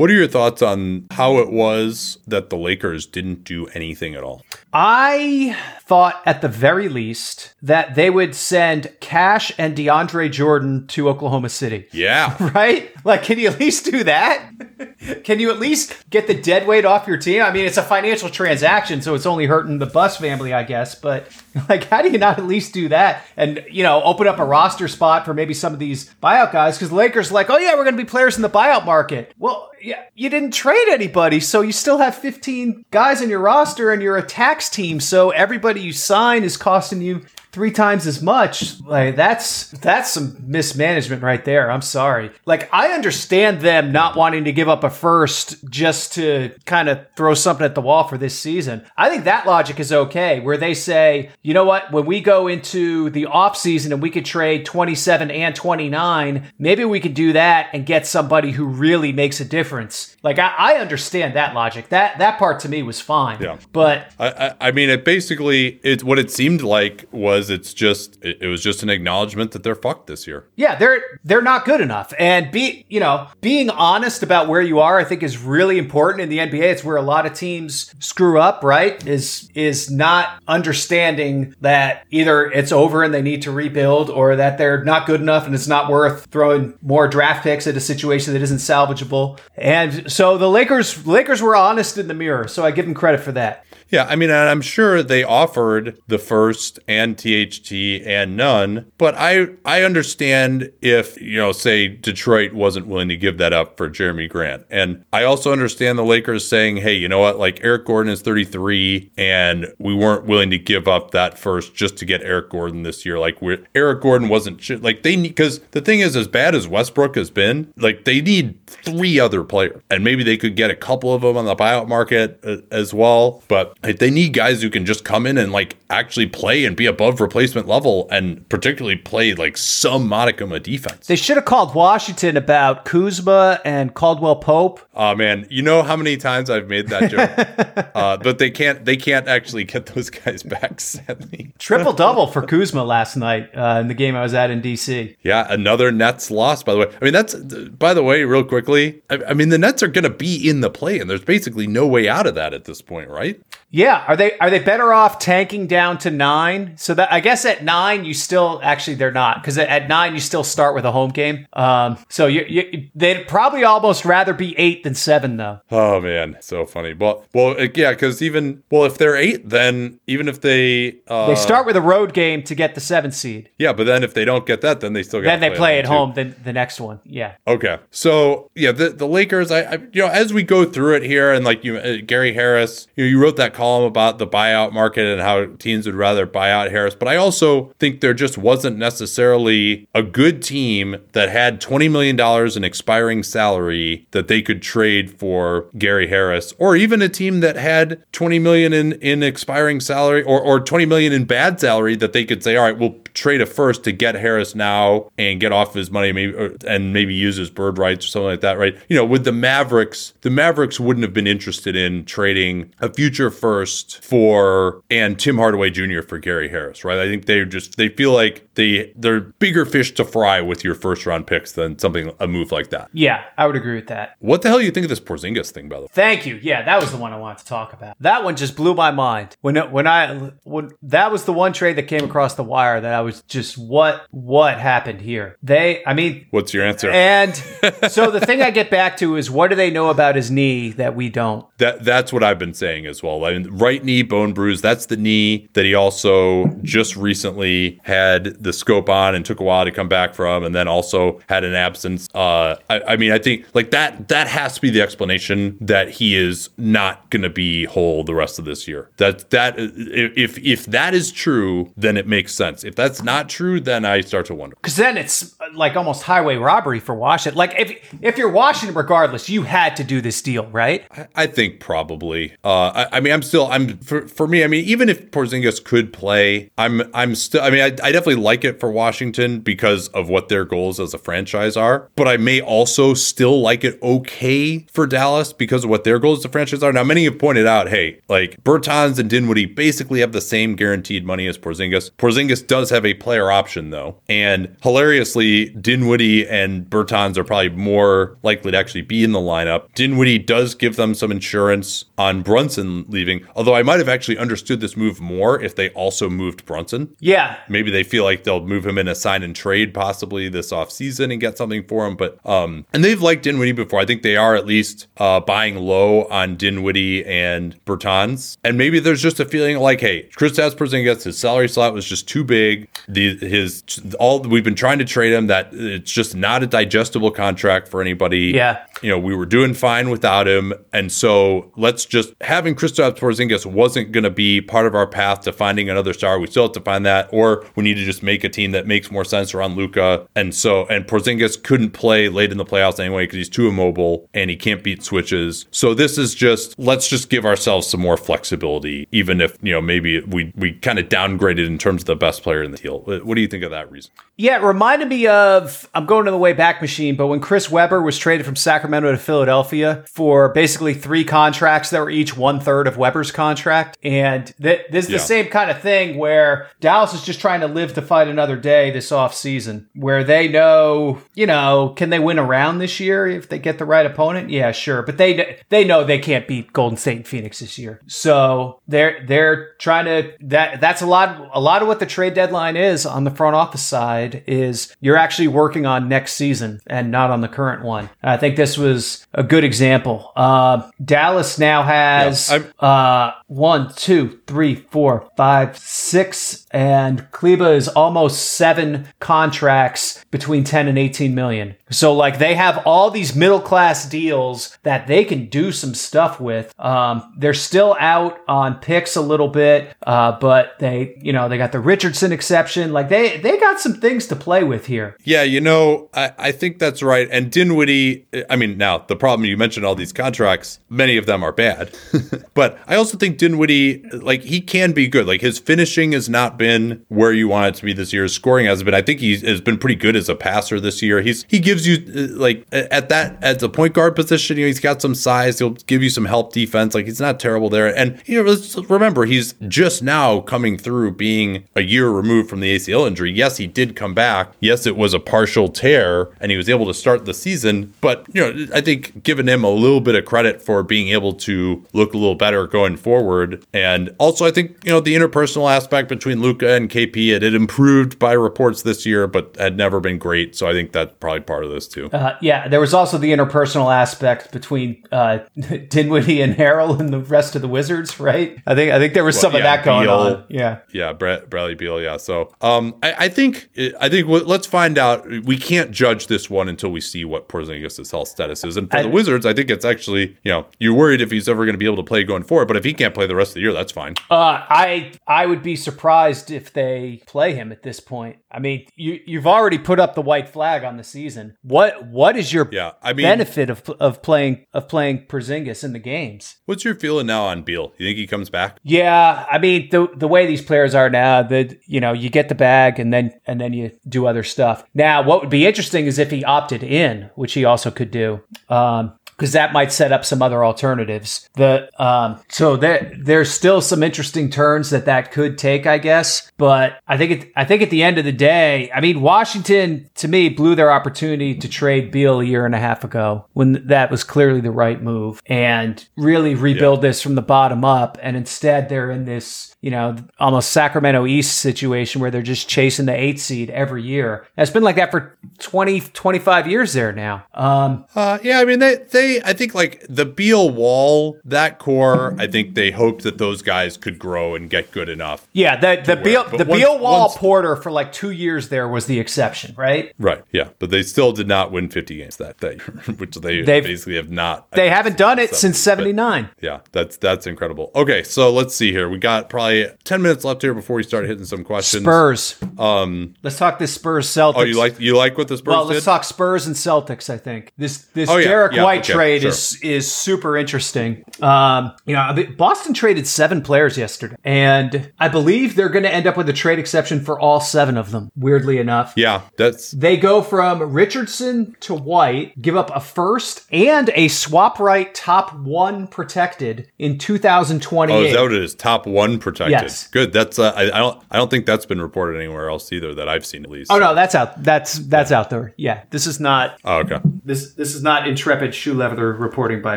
What are your thoughts on how it was that the Lakers didn't do anything at all? I thought at the very least that they would send Cash and DeAndre Jordan to Oklahoma City. Yeah. Right? Like, can you at least do that? can you at least get the dead weight off your team? I mean, it's a financial transaction, so it's only hurting the Buss family, I guess. But, like, how do you not at least do that and, you know, open up a roster spot for maybe some of these buyout guys? Because the Lakers, like, oh, yeah, we're going to be players in the buyout market. Well, yeah, you didn't trade anybody, so you still have 15 guys in your roster and you're a tax team, so everybody you sign is costing you three times as much. Like that's that's some mismanagement right there. I'm sorry. Like I understand them not wanting to give up a first just to kind of throw something at the wall for this season. I think that logic is okay where they say, "You know what, when we go into the offseason and we could trade 27 and 29, maybe we could do that and get somebody who really makes a difference." Like I, I understand that logic. That that part to me was fine. Yeah. But I, I, I mean, it basically, it what it seemed like was it's just, it, it was just an acknowledgement that they're fucked this year. Yeah, they're they're not good enough. And be you know, being honest about where you are, I think is really important in the NBA. It's where a lot of teams screw up, right? Is is not understanding that either it's over and they need to rebuild or that they're not good enough and it's not worth throwing more draft picks at a situation that isn't salvageable. And so the Lakers Lakers were honest in the mirror, so I give them credit for that. Yeah, I mean, I'm sure they offered the first and THT and none, but I I understand if you know, say Detroit wasn't willing to give that up for Jerami Grant, and I also understand the Lakers saying, hey, you know what, like Eric Gordon is 33, and we weren't willing to give up that first just to get Eric Gordon this year. Like, we're Eric Gordon wasn't like they need because the thing is, as bad as Westbrook has been, like they need three other players, and maybe they could get a couple of them on the buyout market uh, as well, but like, they need guys who can just come in and like actually play and be above replacement level and particularly play like some modicum of defense. They should have called Washington about Kuzma and Caldwell Pope. Oh man, you know how many times I've made that joke, uh, but they can't. They can't actually get those guys back. Sadly, Triple double for Kuzma last night uh, in the game I was at in DC. yeah. Another Nets loss, by the way. I mean, that's by the way, real quickly. I, I mean, the Nets are going to be in the play, and there's basically no way out of that at this point, right? Yeah, are they are they better off tanking down to nine? So that I guess at nine you still actually they're not because at nine you still start with a home game. Um, so you, you they'd probably almost rather be eight than seven though. Oh man, so funny. Well, well, yeah, because even well, if they're eight, then even if they uh, They start with a road game to get the seven seed. yeah, but then if they don't get that, then they still Then they play at too. home. Then the next one, yeah. Okay, so yeah, the the Lakers. I, I you know as we go through it here, and like you, uh, Gary Harris, you know, you wrote that column about the buyout market and how teams would rather buy out Harris, but I also think there just wasn't necessarily a good team that had $20 million in expiring salary that they could trade for Gary Harris, or even a team that had 20 million in, in expiring salary or, or 20 million in bad salary that they could say, all right, we'll trade a first to get Harris now and get off his money, maybe or, and maybe use his bird rights or something like that, right? You know, with the Mavericks, the Mavericks wouldn't have been interested in trading a future first for and Tim Hardaway Jr. for Gary Harris, right? I think they just they feel like they they're bigger fish to fry with your first round picks than something a move like that. Yeah, I would agree with that. What the hell do you think of this Porzingis thing, by the way? Thank you. Yeah, that was the one I wanted to talk about. That one just blew my mind when when I when that was the one trade that came across the wire that I was just what what happened here. They, I mean, what's your answer? And so the thing I get back to is what do they know about his knee that we don't? That that's what I've been saying as well. I mean, right knee bone bruise. That's the knee that he also just recently had the scope on and took a while to come back from, and then also had an absence. Uh, I, I mean, I think like that that has to be the explanation that he is not going to be whole the rest of this year. That that if if that is true, then it makes sense. If that's not true, then I start to wonder. Because then it's like almost highway robbery for Washington. Like if if you're Washington, regardless, you had to do this deal, right? I, I think probably. Uh, I, I, mean, I'm still I'm for, for me. I mean, even if Porzingis could play, I'm I'm still. I mean, I, I definitely like it for Washington because of what their goals as a franchise are. But I may also still like it okay for Dallas because of what their goals as a franchise are. Now, many have pointed out, hey, like Bertans and Dinwiddie basically have the same guaranteed money as Porzingis. Porzingis does have a player option though, and hilariously, Dinwiddie and Bertans are probably more likely to actually be in the lineup. Dinwiddie does give them some insurance on Brunson leaving, although I might have actually understood this move more if they also moved Brunson. Yeah. Maybe they feel like they'll move him in a sign and trade possibly this offseason and get something for him. But um and they've liked Dinwiddie before. I think they are at least uh buying low on Dinwiddie and Bertans. And maybe there's just a feeling like, hey, Chris Kristaps Porzingis, his salary slot was just too big. The his all we've been trying to trade him that it's just not a digestible contract for anybody. Yeah. You know, we were doing fine without him. And so let's just having Kristaps Porzingis wasn't going to be part of our path to finding another star. We still have to find that, or we need to just make a team that makes more sense around Luka. And so, and Porzingis couldn't play late in the playoffs anyway because he's too immobile and he can't beat switches. So this is just let's just give ourselves some more flexibility, even if you know maybe we we kind of downgraded in terms of the best player in the deal. What do you think of that reason? Yeah, it reminded me of I'm going to the way back machine, but when Chris Webber was traded from Sacramento to Philadelphia for basically three contracts that were each one third of Webber's contract, and th- this is Yeah. the same kind of thing where Dallas is just trying to live to fight another day this offseason, where they know, you know, can they win around this year if they get the right opponent? Yeah, sure, but they they know they can't beat Golden State and Phoenix this year, so they're they're trying to that that's a lot a lot of what the trade deadline is on the front office side is you're actually working on next season and not on the current one. I think this was a good example. Uh, Dallas now has uh, one, two, three, four, five, six, and Kleber is almost seven contracts between 10 and 18 million. So like they have all these middle class deals that they can do some stuff with. Um, they're still out on picks a little bit, uh, but they, you know, they got the Richardson exception. Like they, they got some things to play with here. Yeah, you know, I, I think that's right. And Dinwiddie, I mean, now the problem you mentioned all these contracts, many of them are bad. but I also think Dinwiddie, like, he can be good. Like, his finishing has not been where you want it to be this year. His scoring hasn't been. I think he has been pretty good as a passer this year. He's he gives you uh, like at that at the point guard position, you know, he's got some size. He'll give you some help defense. Like, he's not terrible there. And you know, let's remember he's just now coming through being a year removed from the ACL injury. Yes, he did come back. Yes, it was a partial tear and he was able to start the season. But, you know, I think giving him a little bit of credit for being able to look a little better going forward. And also, I think, you know, the interpersonal aspect between Luka and KP, it had improved by reports this year, but had never been great. So I think that's probably part of this too. Uh, yeah, there was also the interpersonal aspect between uh, Dinwiddie and Harrell and the rest of the Wizards, right? I think I think there was Well, some of that going Beal. on. Yeah. Yeah, Brett, Bradley Beal. Yeah. So, um, I, I think, I think w- let's find out. We can't judge this one until we see what Porzingis' health status is. And for I- the Wizards, I think it's actually, you know, you're worried if he's ever going to be able to play going forward. But if he can't play the rest of the year, that's fine. Uh, I I would be surprised if they play him at this point. I mean, you you've already put up the white flag on the season. What what is your Yeah, I mean- benefit of of playing of playing Porzingis in the games? What's your feeling now on Beal? You think he comes back? Yeah, I mean the the way these players are now, that you know, you get the bag and then and then you do other stuff. Now, what would be interesting is if he opted in, which he also could do. Um because that might set up some other alternatives. The um, so there there's still some interesting turns that that could take, I guess. But I think it, I think at the end of the day, I mean, Washington to me blew their opportunity to trade Beal a year and a half ago when that was clearly the right move and really rebuild this from the bottom up. And instead, they're in this you know almost Sacramento East situation where they're just chasing the eight seed every year. It's been like that for 20 25 years there now. Um, Uh, yeah, I mean, they, they, I think like the Beal wall, that core, I think they hoped that those guys could grow and get good enough. Yeah, the the. Beal the once- Beal Wall once- Porter for like two years there was the exception, right? Right. Yeah. But they still did not win 50 games that day, which they They've- basically have not. They haven't done it since seventy nine. Yeah, that's that's incredible. Okay, so let's see here. We got probably 10 minutes left here before we start hitting some questions. Spurs. Um, let's talk this Spurs Celtics. Oh, you like you like what the Spurs Well, let's did? talk Spurs and Celtics. I think this this Oh, yeah, Derek yeah, White okay, trade sure. is is super interesting. Um, you know, I mean, Boston traded seven players yesterday, and I believe they're going to end up with a trade exception for all seven of them. Weirdly enough, yeah, that's They go from Richardson to White, give up a first and a swap right top one protected in 2028. oh, is that what it is? Top one protected. Yes. Good. That's uh, I, I don't I don't think that's been reported anywhere else either that I've seen at least. Oh no, that's out. That's that's out there. Yeah, this is not Oh, okay. this this is not intrepid shoe leather reporting by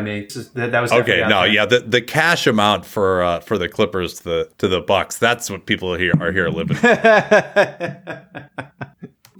me. That, that was Okay, no, there. yeah, the, the cash amount for uh, for the Clippers to the to the Bucks, that's what people here are here living.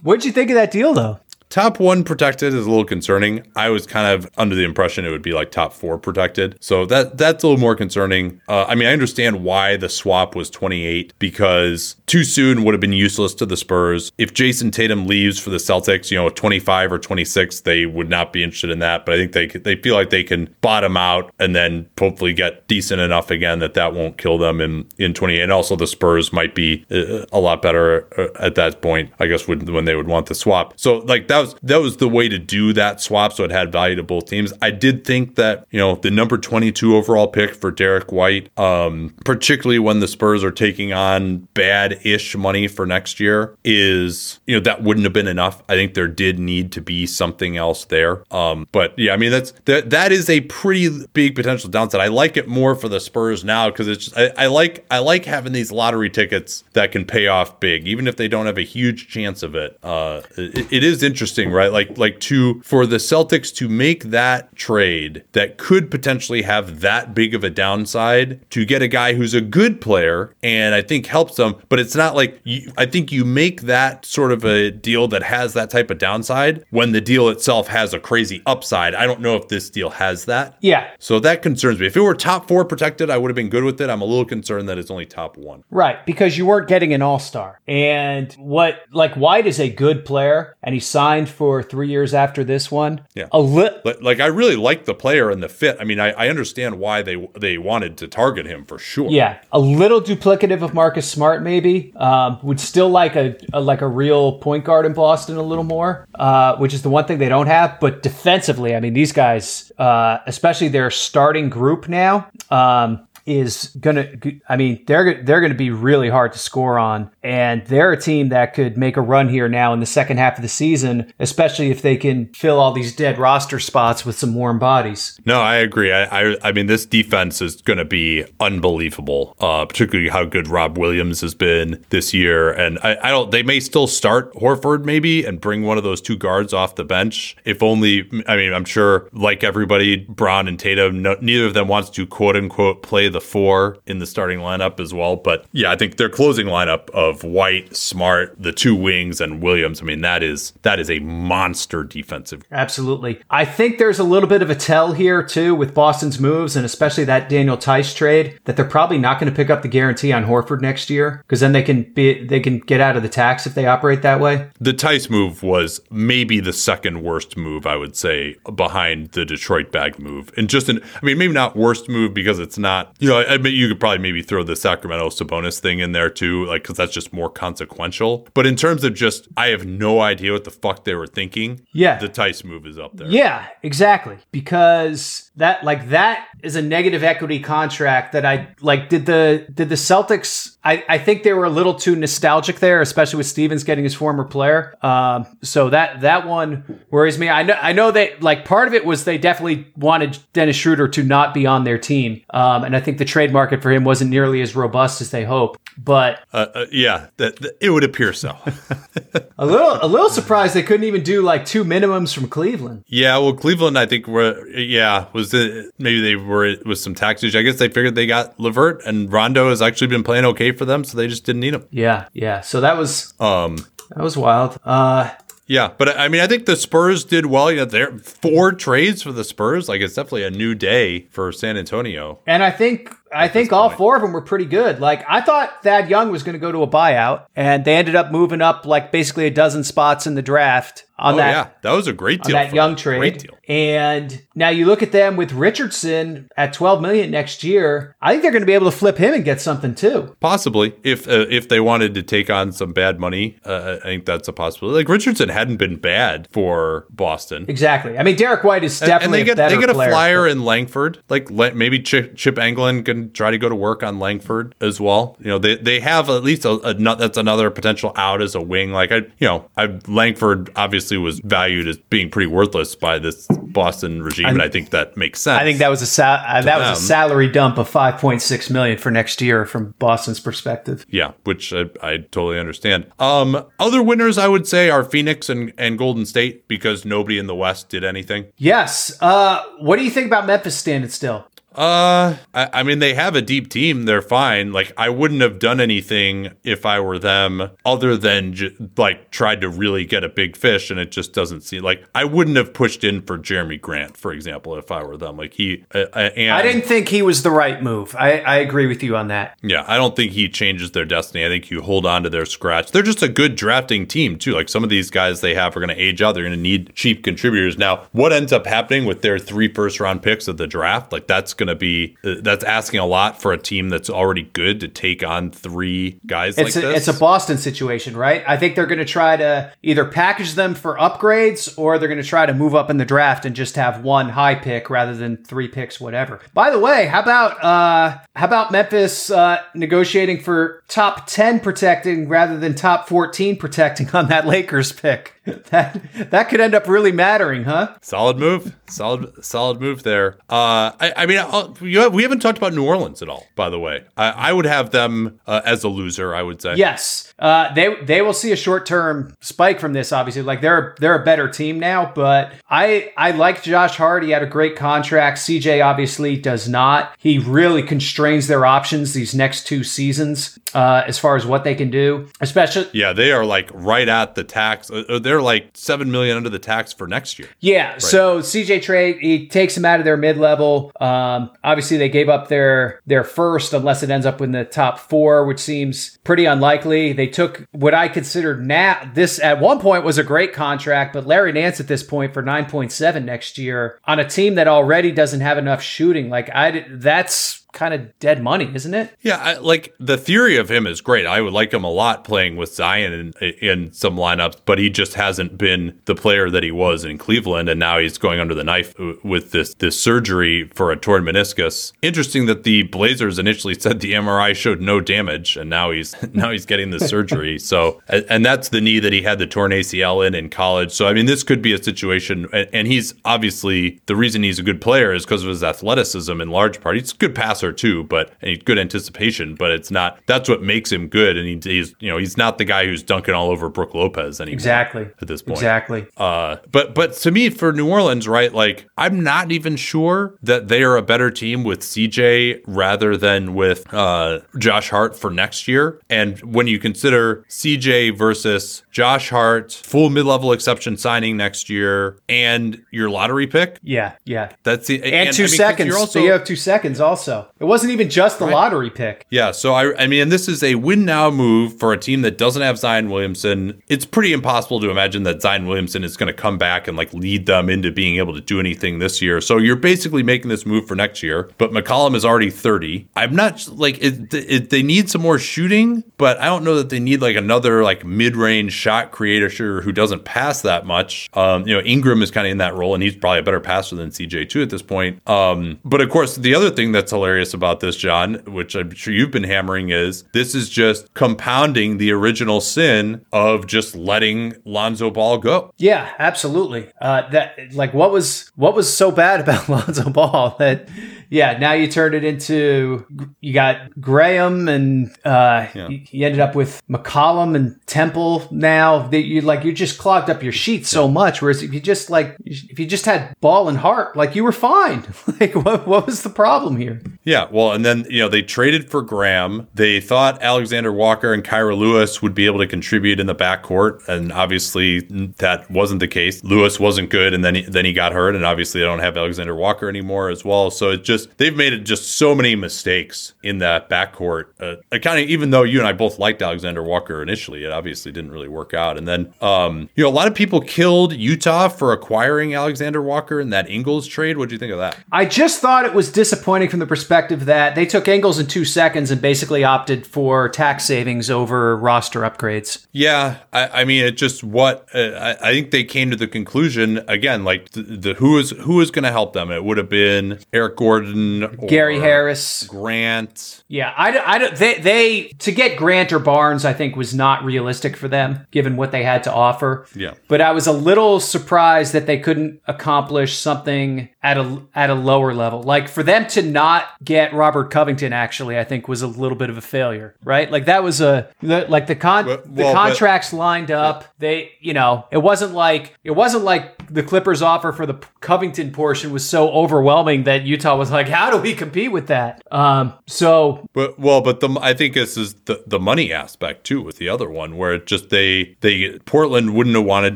What'd you think of that deal though? Top one protected is a little concerning. I was kind of under the impression it would be like top four protected, so that that's a little more concerning. Uh, I mean, I understand why the swap was 28 because too soon would have been useless to the Spurs. If Jayson Tatum leaves for the Celtics, you know, 25 or 26, they would not be interested in that. But I think they they feel like they can bottom out and then hopefully get decent enough again that that won't kill them in in 28. And also the Spurs might be uh, a lot better uh, at that point, I guess, when when they would want the swap. So like that that was the way to do that swap, so it had value to both teams. I did think that you know the number 22 overall pick for Derek White, um, particularly when the Spurs are taking on bad-ish money for next year, is you know that wouldn't have been enough. I think there did need to be something else there. Um, but yeah, I mean that's that that is a pretty big potential downside. I like it more for the Spurs now because it's just, I, I like I like having these lottery tickets that can pay off big, even if they don't have a huge chance of it. Uh, it, it is interesting, right? Like like to for the Celtics to make that trade that could potentially have that big of a downside to get a guy who's a good player and I think helps them, but it's not like you, I think you make that sort of a deal that has that type of downside when the deal itself has a crazy upside. I don't know if this deal has that. Yeah, So that concerns me. If it were top four protected, I would have been good with it. I'm a little concerned that it's only top one. right. Because you weren't getting an all star, and what like White is a good player, and he signed for three years after this one. Yeah. a li- Like, like I really like the player and the fit. I mean, I, I understand why they they wanted to target him for sure. Yeah, a little duplicative of Marcus Smart, maybe. Um, would still like a, a like a real point guard in Boston a little more, uh, which is the one thing they don't have. But defensively, I mean, these guys, uh, especially their starting group now, um, is gonna. I mean, they're they're gonna be really hard to score on, and they're a team that could make a run here now in the second half of the season, especially if they can fill all these dead roster spots with some warm bodies. No, I agree. I I, I mean, this defense is going to be unbelievable. Uh, particularly how good Rob Williams has been this year, and I, I don't. They may still start Horford maybe and bring one of those two guards off the bench. If only. I mean, I'm sure like everybody, Brown and Tatum, no, neither of them wants to quote unquote play the four in the starting lineup as well. But yeah, I think their closing lineup of White, Smart, the two wings, and Williams. I mean, that is that is a monster defensive. Absolutely. I think there's a little bit of a tell here too with Boston's moves and especially that Daniel Theis trade that they're probably not going to pick up the guarantee on Horford next year because then they can be they can get out of the tax if they operate that way. The Theis move was maybe the second worst move I would say behind the Detroit bag move, and just an I mean maybe not worst move because it's not you know I mean you could probably maybe throw the Sacramento Sabonis thing in there too like because that's just more consequential. But in terms of just I have no idea what the fuck they were thinking. Yeah, the Theis move is up there. Yeah, exactly because that like that is a negative equity contract that I like did the did the Celtics I, I think they were a little too nostalgic there, especially with Stevens getting his former player. Um, so that that one worries me. I know I know that like part of it was they definitely wanted Dennis Schroeder to not be on their team, um, and I think the trade market for him wasn't nearly as robust as they hoped. But uh, uh, yeah, that, that, it would appear so. a little a little surprised they couldn't even do like two minimums from Cleveland. Yeah, well, Cleveland I think were yeah was the, maybe they were with some tax issues. I guess they figured they got LeVert and Rondo has actually been playing okay for them, so they just didn't need him. Yeah, yeah. So that was um that was wild. Uh yeah, but I mean, I think the Spurs did well. You know, there four trades for the Spurs. Like it's definitely a new day for San Antonio. And I think I think all point. four of them were pretty good. Like I thought Thad Young was going to go to a buyout, and they ended up moving up like basically a dozen spots in the draft on oh, that. Yeah, that was a great deal. Thad Young trade. Great deal. And now you look at them with Richardson at 12 million next year. I think they're going to be able to flip him and get something too. Possibly, if uh, if they wanted to take on some bad money, uh, I think that's a possibility. Like Richardson hadn't been bad for Boston. Exactly. I mean, Derek White is definitely and, and they get they get a player, flyer in Langford. Like maybe Chip, Chip Engelland can try to go to work on Langford as well. You know, they they have at least a, a that's another potential out as a wing. Like I, you know, I Langford obviously was valued as being pretty worthless by this Boston regime, and I think that makes sense. I think that was a sal- uh, that was a salary dump of five point six million for next year from Boston's perspective. Yeah, which I, I totally understand. Um, other winners I would say are Phoenix and and Golden State because nobody in the West did anything. Yes. Uh, what do you think about Memphis standing still? Uh, I, I, mean, they have a deep team. They're fine. Like, I wouldn't have done anything if I were them, other than ju- like tried to really get a big fish, and it just doesn't seem like I wouldn't have pushed in for Jerami Grant, for example, if I were them. Like he, uh, uh and I didn't think he was the right move. I, I agree with you on that. Yeah, I don't think he changes their destiny. I think you hold on to their scratch. They're just a good drafting team too. Like some of these guys they have are going to age out. They're going to need cheap contributors. Now, what ends up happening with their three first round picks of the draft? Like that's going to be uh, that's asking a lot for a team that's already good to take on three guys it's like a, this. It's a Boston situation, right? I think they're going to try to either package them for upgrades or they're going to try to move up in the draft and just have one high pick rather than three picks, whatever. By the way, how about uh, how about Memphis uh, negotiating for top ten protecting rather than top fourteen protecting on that Lakers pick? that that could end up really mattering, huh? Solid move, solid solid move there. Uh, I, I mean, I'll, have, we haven't talked about New Orleans at all. By the way, I, I would have them uh, as a loser. I would say yes. Uh, they they will see a short term spike from this. Obviously, like they're they're a better team now. But I I like Josh Hart. He had a great contract. CJ obviously does not. He really constrains their options these next two seasons uh, as far as what they can do. Especially yeah, they are like right at the tax. Uh, uh, they're like seven million under the tax for next year. Yeah. Right. So CJ trade he takes them out of their mid level. Um, obviously they gave up their their first unless it ends up in the top four, which seems pretty unlikely. They took what I considered now this at one point was a great contract, but Larry Nance at this point for 9.7 next year on a team that already doesn't have enough shooting. Like I that's kind of dead money, isn't it? Yeah, I, like the theory of him is great. I would like him a lot playing with Zion in, in some lineups, but he just hasn't been the player that he was in Cleveland, and now he's going under the knife with this this surgery for a torn meniscus. Interesting that the Blazers initially said the MRI showed no damage, and now he's now he's getting the surgery. So, and that's the knee that he had the torn ACL in in college. So, I mean, this could be a situation, and he's obviously the reason he's a good player is because of his athleticism in large part. He's a good passer passer too, but and he's good anticipation, but it's not that's what makes him good. And he, he's you know he's not the guy who's dunking all over Brook Lopez anymore. Exactly at this point. Exactly. Uh, but but to me for New Orleans, right? Like I'm not even sure that they are a better team with CJ rather than with uh, Josh Hart for next year. And when you consider CJ versus Josh Hart, full mid-level exception signing next year, and your lottery pick. Yeah, yeah. That's the and, and two I mean, seconds. Also, so you have two seconds. Also, it wasn't even just the right. lottery pick. Yeah. So I, I mean, this is a win now move for a team that doesn't have Zion Williamson. It's pretty impossible to imagine that Zion Williamson is going to come back and like lead them into being able to do anything this year. So you're basically making this move for next year. But McCollum is already 30. I'm not like it, it, they need some more shooting, but I don't know that they need like another like mid-range shot creator shooter who doesn't pass that much. Um, you know, Ingram is kind of in that role, and he's probably a better passer than CJ2 at this point. Um, but of course, the other thing that's hilarious about this, John, which I'm sure you've been hammering, is this is just compounding the original sin of just letting Lonzo Ball go. Yeah, absolutely. Uh, that like what was what was so bad about Lonzo Ball that yeah, now you turned it into you got Graham and uh, yeah. you, ended up with McCollum and Temple. Now that you like you just clogged up your sheet so much. Whereas if you just like if you just had Ball and Hart, like you were fine. like what what was the problem here? Yeah, well, and then you know they traded for Graham. They thought Alexander Walker and Kira Lewis would be able to contribute in the backcourt, and obviously that wasn't the case. Lewis wasn't good, and then he, then he got hurt, and obviously they don't have Alexander Walker anymore as well. So it just they've made it just so many mistakes in that backcourt. Uh, kind of even though you and I both liked Alexander Walker initially, it obviously didn't really work out. And then um, you know a lot of people killed Utah for acquiring Alexander Walker in that Ingles trade. What do you think of that? I just thought it was disappointing from the perspective that they took Ingles in two seconds and basically opted for tax savings over roster upgrades. Yeah, I, I mean it just what uh, I, I, think they came to the conclusion again like the, the who is who is going to help them. It would have been Eric Gordon Gary Harris, Grant. Yeah, I, I don't they they to get Grant or Barnes, I think was not realistic for them given what they had to offer. Yeah, but I was a little surprised that they couldn't accomplish something at a at a lower level. Like for them to not get Robert Covington, actually, I think was a little bit of a failure, right? Like that was a like the con well, the contracts but, lined up. Yeah. They, you know, it wasn't like it wasn't like the Clippers' offer for the Covington portion was so overwhelming that Utah was like, how do we compete with that? Um, so, but well, but the I think this is the the money aspect too with the other one where it just they they Portland wouldn't have wanted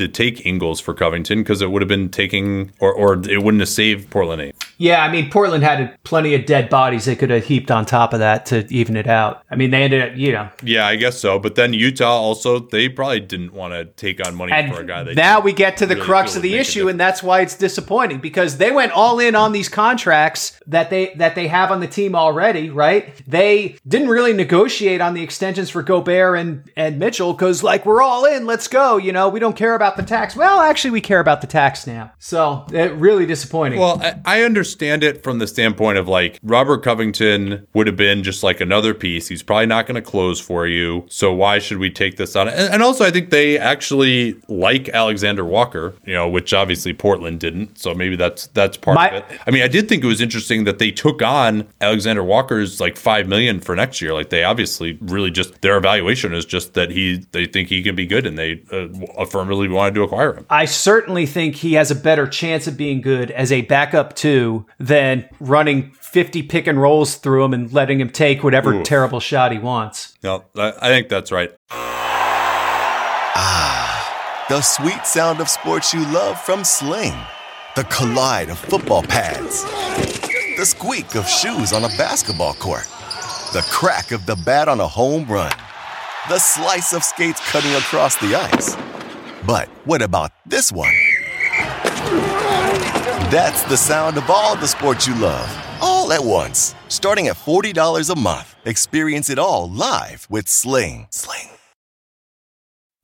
to take Ingles for Covington because it would have been taking or or it wouldn't have saved Portland eight. Yeah, I mean Portland had plenty of dead bodies they could have heaped on top of that to even it out. I mean they ended up, you know. Yeah, I guess so. But then Utah also they probably didn't want to take on money and for a guy. They That now we get to the really crux of the issue, and that's why it's disappointing because they went all in on these contracts that they that they have on the team already. Right? They didn't really negotiate on the extensions for Gobert and and Mitchell because like we're all in, let's go. You know, we don't care about the tax. Well, actually, we care about the tax now. So it really disappointing. Well, I, I understand it from the standpoint of like Robert Covington would have been just like another piece. He's probably not going to close for you. So why should we take this on? And, and also, I think they actually like Alexander Walker, you know, which obviously Portland didn't. So maybe that's that's part My, of it. I mean, I did think it was interesting that they took on Alexander Walker's like five million for next year. Like they obviously really just their evaluation is just that he they think he can be good and they uh, affirmatively wanted to acquire him. I certainly think he has a better chance of being good as a backup too than running 50 pick and rolls through him and letting him take whatever Ooh. terrible shot he wants. No, I think that's right. Ah, the sweet sound of sports you love from Sling. The collide of football pads. The squeak of shoes on a basketball court. The crack of the bat on a home run. The slice of skates cutting across the ice. But what about this one? That's the sound of all the sports you love, all at once. Starting at $40 a month. Experience it all live with Sling. Sling.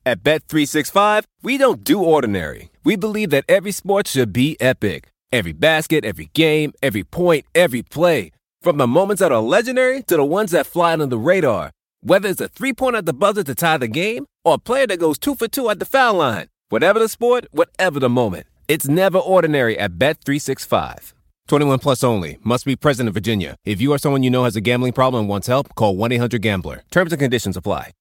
At Bet365, we don't do ordinary. We believe that every sport should be epic. Every basket, every game, every point, every play. From the moments that are legendary to the ones that fly under the radar. Whether it's a three pointer at the buzzer to tie the game or a player that goes two for two at the foul line. Whatever the sport, whatever the moment. It's never ordinary at Bet365. 21 plus only. Must be present in Virginia. If you or someone you know has a gambling problem and wants help, call 1 800 Gambler. Terms and conditions apply.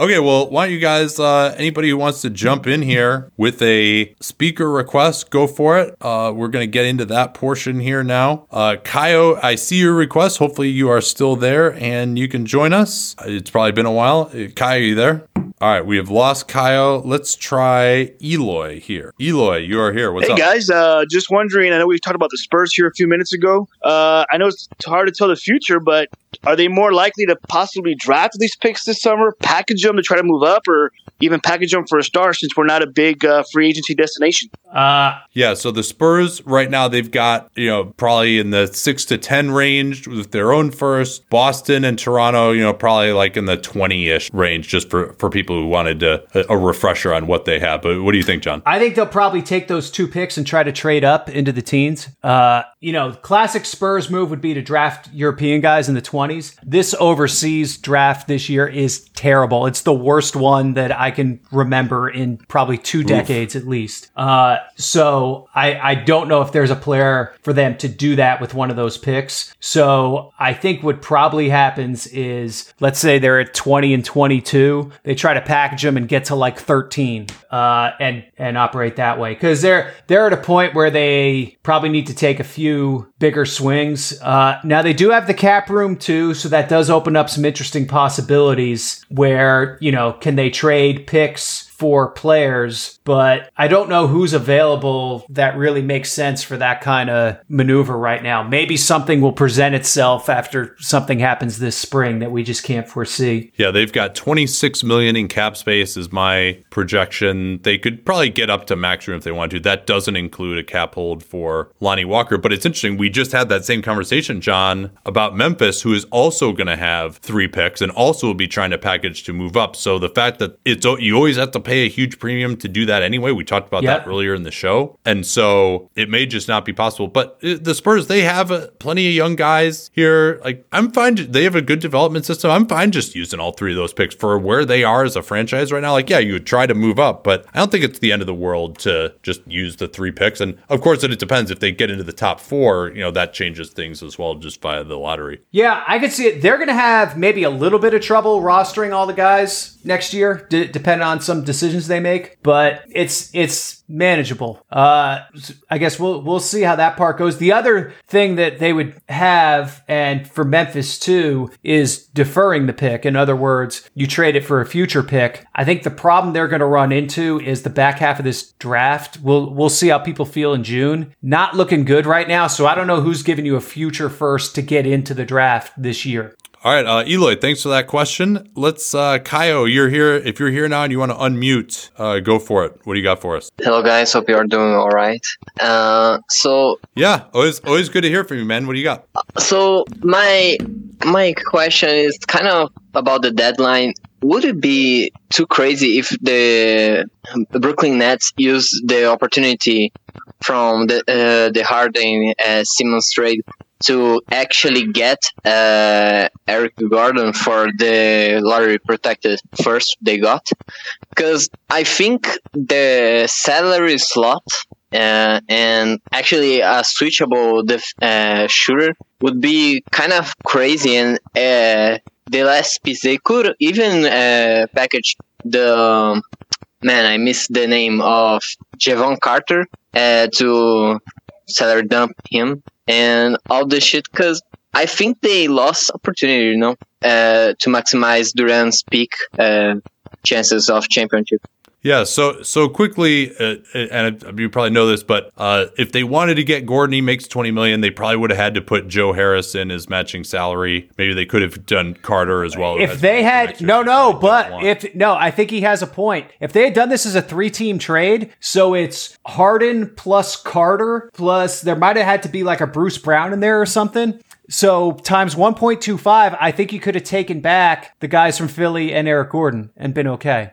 Okay, well, why don't you guys, uh, anybody who wants to jump in here with a speaker request, go for it. Uh, we're going to get into that portion here now. Uh, Kaio, I see your request. Hopefully, you are still there and you can join us. It's probably been a while. Uh, Kaio, you there? All right, we have lost Kyle. Let's try Eloy here. Eloy, you are here. What's hey up? guys, uh, just wondering. I know we talked about the Spurs here a few minutes ago. Uh, I know it's hard to tell the future, but are they more likely to possibly draft these picks this summer, package them to try to move up, or even package them for a star since we're not a big uh, free agency destination? Uh, Yeah, so the Spurs right now they've got you know probably in the six to ten range with their own first. Boston and Toronto, you know, probably like in the twenty ish range, just for for people who wanted to a, a refresher on what they have. But what do you think, John? I think they'll probably take those two picks and try to trade up into the teens. Uh, you know, classic Spurs move would be to draft European guys in the 20s. This overseas draft this year is terrible. It's the worst one that I can remember in probably two decades at least. Uh, so I, I don't know if there's a player for them to do that with one of those picks. So I think what probably happens is, let's say they're at 20 and 22, they try to package them and get to like 13, uh, and and operate that way because they're they're at a point where they probably need to take a few bigger swings. Uh, now they do have the cap room too, so that does open up some interesting possibilities. Where you know, can they trade picks? For players, but I don't know who's available that really makes sense for that kind of maneuver right now. Maybe something will present itself after something happens this spring that we just can't foresee. Yeah, they've got 26 million in cap space is my projection. They could probably get up to max room if they want to. That doesn't include a cap hold for Lonnie Walker, but it's interesting. We just had that same conversation, John, about Memphis, who is also going to have three picks and also will be trying to package to move up. So the fact that it's you always have to pay a huge premium to do that anyway. We talked about Yep. that earlier in the show. And so it may just not be possible. But the Spurs, they have uh, plenty of young guys here. Like, I'm fine. They have a good development system. I'm fine just using all three of those picks for where they are as a franchise right now. Like, yeah, you would try to move up, but I don't think it's the end of the world to just use the three picks. And of course, it depends if they get into the top four, you know, that changes things as well just via the lottery. Yeah, I could see it. They're going to have maybe a little bit of trouble rostering all the guys next year, d- depending on some decisions they make. But it's it's manageable. Uh, I guess we'll we'll see how that part goes. The other thing that they would have, and for Memphis too, is deferring the pick. In other words, you trade it for a future pick. I think the problem they're going to run into is the back half of this draft. We'll we'll see how people feel in June. Not looking good right now. So I don't know who's giving you a future first to get into the draft this year. All right, uh, Eloy, thanks for that question. Let's, uh, Kaio, you're here. If you're here now and you want to unmute, uh, go for it. What do you got for us? Hello, guys. Hope you are doing all right. Uh, so, Yeah, always, always good to hear from you, man. What do you got? so my my question is kind of about the deadline. Would it be too crazy if the, the Brooklyn Nets use the opportunity from the uh, the Harden uh, Simmons trade to actually get uh, Eric Gordon for the lottery protected first they got? Because I think the salary slot uh, and actually a switchable def- uh, shooter would be kind of crazy and uh, the last piece they could even uh, package the um, man I missed the name of Jevon Carter uh, to salary dump him and all this shit because I think they lost opportunity you know uh, to maximize Durant's peak uh, chances of championship. Yeah, so so quickly, uh, and you probably know this, but uh, if they wanted to get Gordon, he makes twenty million. They probably would have had to put Joe Harris in as matching salary. Maybe they could have done Carter as well. if they had no no but if no i think he has a point if they had done this as a three team trade so it's harden plus carter plus there might have had to be like a bruce brown in there or something so times 1.25 i think you could have taken back the guys from philly and eric gordon and been okay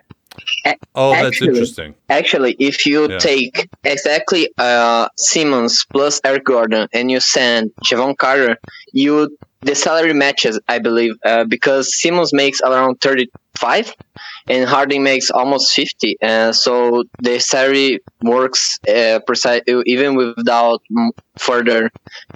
oh, that's actually- interesting. Actually, if you Yeah. take exactly uh, Simmons plus Eric Gordon and you send Jevon Carter, you the salary matches, I believe, uh, because Simmons makes around 35 and Harding makes almost 50. Uh, so the salary works uh, precise, even without further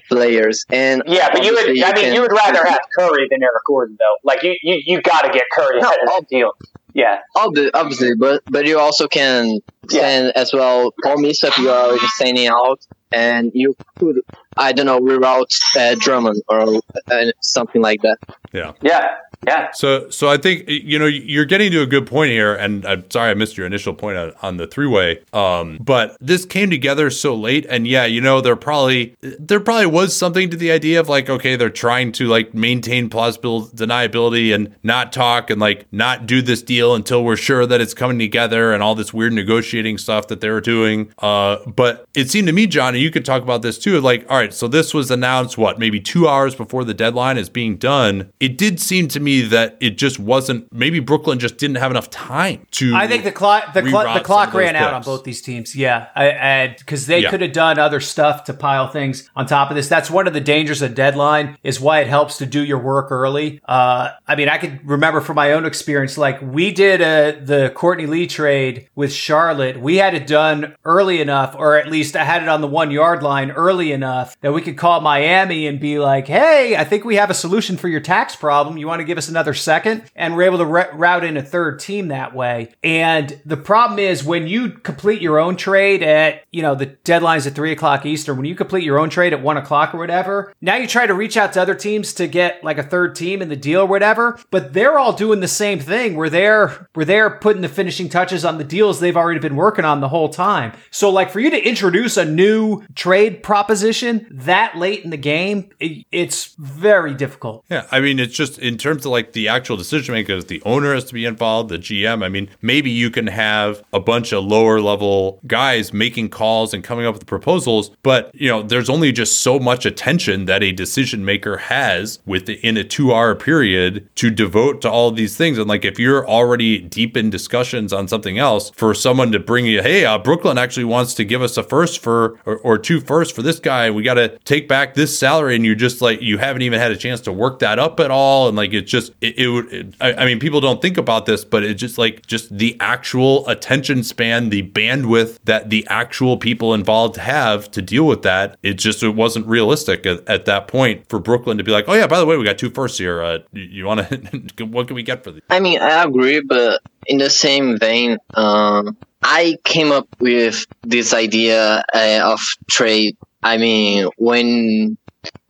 players. And yeah, but you would, I mean, you would rather have Curry than Eric Gordon, though. Like, you, you, you got to get Curry out of that deal. Yeah, obviously, but but you also can send yeah. as well. Paul Millsap, you are already sending out, and you could I don't know reroute uh, Drummond or uh, something like that. Yeah, yeah, yeah. So, so I think you know you're getting to a good point here, and I'm sorry I missed your initial point on, on the three way. Um, but this came together so late, and yeah, you know there probably there probably was something to the idea of like okay they're trying to like maintain plausible deniability and not talk and like not do this deal until we're sure that it's coming together and all this weird negotiating stuff that they were doing. Uh, but it seemed to me, Johnny, you could talk about this too. Like, all right, so this was announced what maybe two hours before the deadline is being done. It did seem to me me that it just wasn't. Maybe Brooklyn just didn't have enough time to. I think the clock the, cl- the clock ran out on both these teams. Yeah, because they yeah. could have done other stuff to pile things on top of this. That's one of the dangers of deadline is why it helps to do your work early. Uh, I mean, I could remember from my own experience, like we did a, the Courtney Lee trade with Charlotte. We had it done early enough, or at least I had it on the one yard line early enough that we could call Miami and be like, "Hey, I think we have a solution for your tax problem. You want to give us another second, and we're able to re- route in a third team that way. And the problem is when you complete your own trade at, you know, the deadline's at three o'clock Eastern, when you complete your own trade at one o'clock or whatever, now you try to reach out to other teams to get like a third team in the deal or whatever, but they're all doing the same thing where they're, where they're putting the finishing touches on the deals they've already been working on the whole time. So like for you to introduce a new trade proposition that late in the game, it, it's very difficult. Yeah. I mean, it's just in terms of like the actual decision makers, the owner has to be involved, the GM. I mean, maybe you can have a bunch of lower level guys making calls and coming up with proposals, but you know, there's only just so much attention that a decision maker has within a two hour period to devote to all these things. And like, if you're already deep in discussions on something else, for someone to bring you, hey, uh, Brooklyn actually wants to give us a first for or, or two first for this guy, we got to take back this salary, and you're just like, you haven't even had a chance to work that up at all, and like, it's just it, it would. I, I, mean, people don't think about this, but it's just like just the actual attention span, the bandwidth that the actual people involved have to deal with that. It just it wasn't realistic at, at that point for Brooklyn to be like, oh yeah, by the way, we got two firsts here. Uh, you, want to? what can we get for these? I mean, I agree, but in the same vein, um, I came up with this idea uh, of trade. I mean, when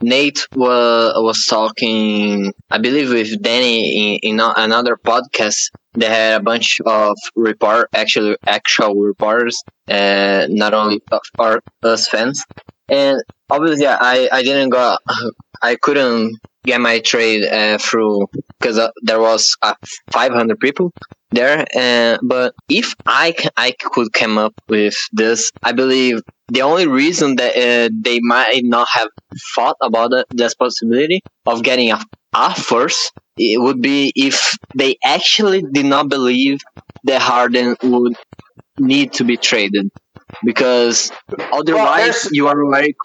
Nate was was talking, I believe, with Danny in, in another podcast. They had a bunch of report, actually, actual reporters, uh, not only our us fans. And obviously, I I didn't go, I couldn't get my trade uh, through because uh, there was uh, 500 people there. Uh, but if I I could come up with this, I believe the only reason that uh, they might not have thought about it, this possibility of getting a, a first, it would be if they actually did not believe that Harden would need to be traded. Because otherwise, well, you are very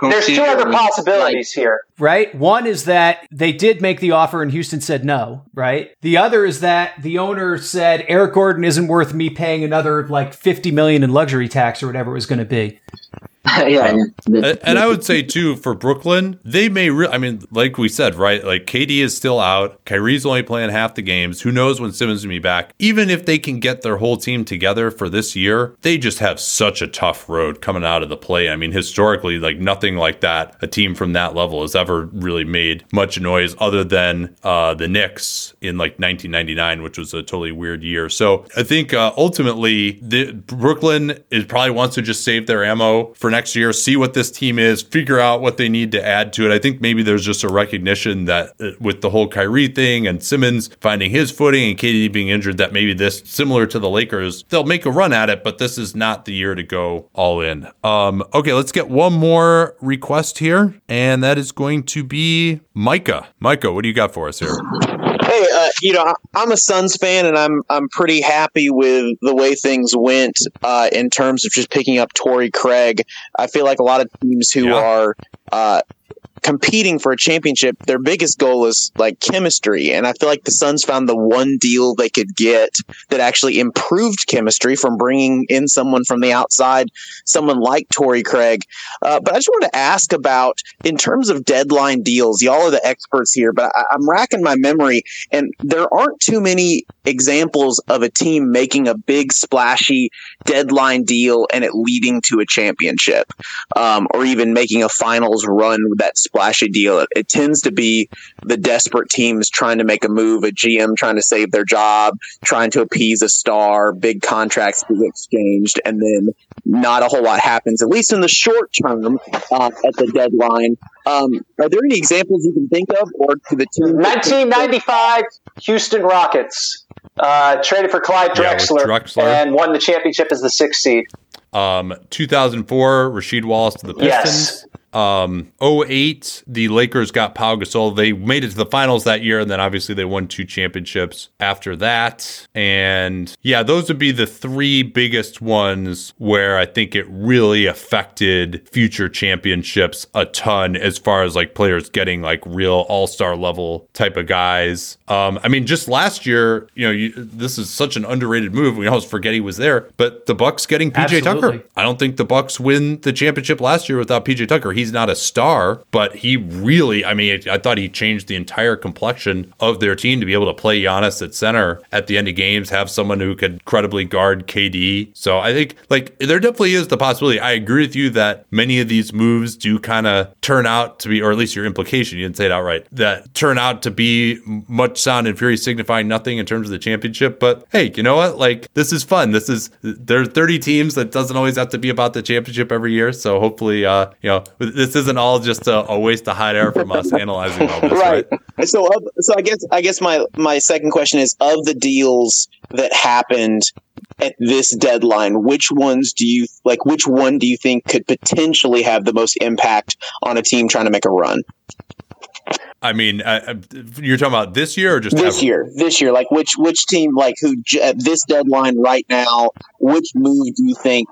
there's two other possibilities like, here. Right? One is that they did make the offer and Houston said no, right? The other is that the owner said Eric Gordon isn't worth me paying another like 50 million in luxury tax or whatever it was going to be. yeah, and I would say too for Brooklyn, they may. Re- I mean, like we said, right? Like KD is still out. Kyrie's only playing half the games. Who knows when Simmons will be back? Even if they can get their whole team together for this year, they just have such a tough road coming out of the play. I mean, historically, like nothing like that. A team from that level has ever really made much noise, other than uh, the Knicks in like 1999, which was a totally weird year. So I think uh, ultimately, the, Brooklyn is probably wants to just save their ammo for next year, see what this team is, figure out what they need to add to it. I think maybe there's just a recognition that uh, with the whole Kyrie thing and Simmons finding his footing and KD being injured, that maybe this, similar to the Lakers, they'll make a run at it, but this is not the year to go all in. Um, okay, let's get one more request here, and that is going to be Micah. Micah, what do you got for us here? Hey, uh, you know, I'm a Suns fan, and I'm I'm pretty happy with the way things went uh, in terms of just picking up Torrey Craig. I feel like a lot of teams who yeah. are uh, competing for a championship, their biggest goal is like chemistry. And I feel like the Suns found the one deal they could get that actually improved chemistry from bringing in someone from the outside, someone like Torrey Craig. Uh, but I just wanted to ask about in terms of deadline deals, y'all are the experts here, but I, I'm racking my memory and there aren't too many examples of a team making a big splashy deadline deal and it leading to a championship um, or even making a finals run with that splashy deal. It, it tends to be the desperate teams trying to make a move, a GM trying to save their job, trying to appease a star, big contracts be exchanged, and then not a whole lot happens, at least in the short term uh, at the deadline. Um, are there any examples you can think of, or to the team? 1995 Houston Rockets uh, traded for Clyde Yeah, Drexler, Drexler. and won the championship as the sixth seed. Um, 2004, Rasheed Wallace to the Pistons. Yes. Um, 08, the Lakers got Pau Gasol. They made it to the finals that year, and then obviously they won two championships after that. And yeah, those would be the three biggest ones where I think it really affected future championships a ton as far as like players getting like real all star level type of guys. Um, I mean, just last year, you know, you, this is such an underrated move. We almost forget he was there, but the Bucks getting PJ Tucker. I don't think the Bucks win the championship last year without PJ Tucker. He's not a star, but he really, I mean, I thought he changed the entire complexion of their team to be able to play Giannis at center at the end of games, have someone who could credibly guard KD. So I think like there definitely is the possibility. I agree with you that many of these moves do kind of turn out to be, or at least your implication, you didn't say it outright, that turn out to be much sound and fury signifying nothing in terms of the championship. But hey, you know what? Like this is fun. This is there are 30 teams that doesn't always have to be about the championship every year. So hopefully, uh, you know, this isn't all just a, a waste of hot air from us analyzing all this, right? right. So, of, so I guess I guess my my second question is of the deals that happened at this deadline, which ones do you like? Which one do you think could potentially have the most impact on a team trying to make a run I mean, I, I- you're talking about this year or just this ever? year? This year, like which which team, like who at this deadline right now? Which move do you think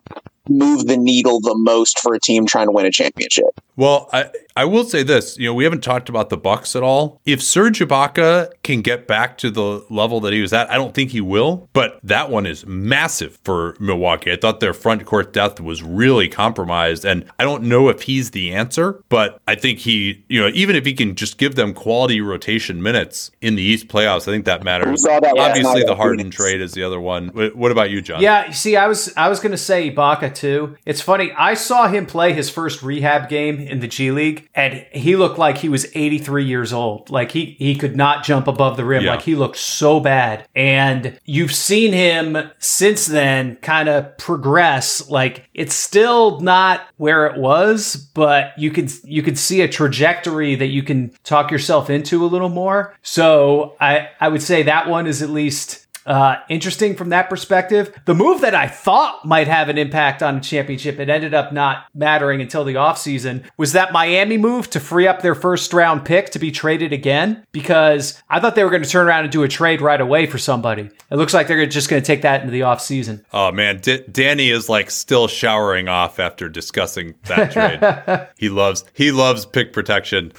moved the needle the most for a team trying to win a championship? Well, I, I will say this. You know, we haven't talked about the Bucks at all. If Serge Ibaka can get back to the level that he was at, I don't think he will. But that one is massive for Milwaukee. I thought their front court depth was really compromised, and I don't know if he's the answer. But I think he, you know, even if he can just give them quality rotation minutes in the East playoffs, I think that matters. saw that Obviously, the at Harden Phoenix. trade is the other one. What what about you, John? Yeah, you see, I was I was gonna say Ibaka too. It's funny. I saw him play his first rehab game in the G League, and he looked like he was 83 years old. Like he he could not jump above the rim. Yeah. Like he looked so bad. And you've seen him since then kind of progress. Like it's still not where it was, but you can you can see a trajectory that you can talk yourself into a little more. So I I would say that one is at least uh, interesting from that perspective. The move that I thought might have an impact on a championship, it ended up not mattering until the offseason, was that Miami move to free up their first round pick to be traded again because I thought they were going to turn around and do a trade right away for somebody. It looks like they're just going to take that into the offseason. Oh man, D- Danny is like still showering off after discussing that trade. he loves he loves pick protection.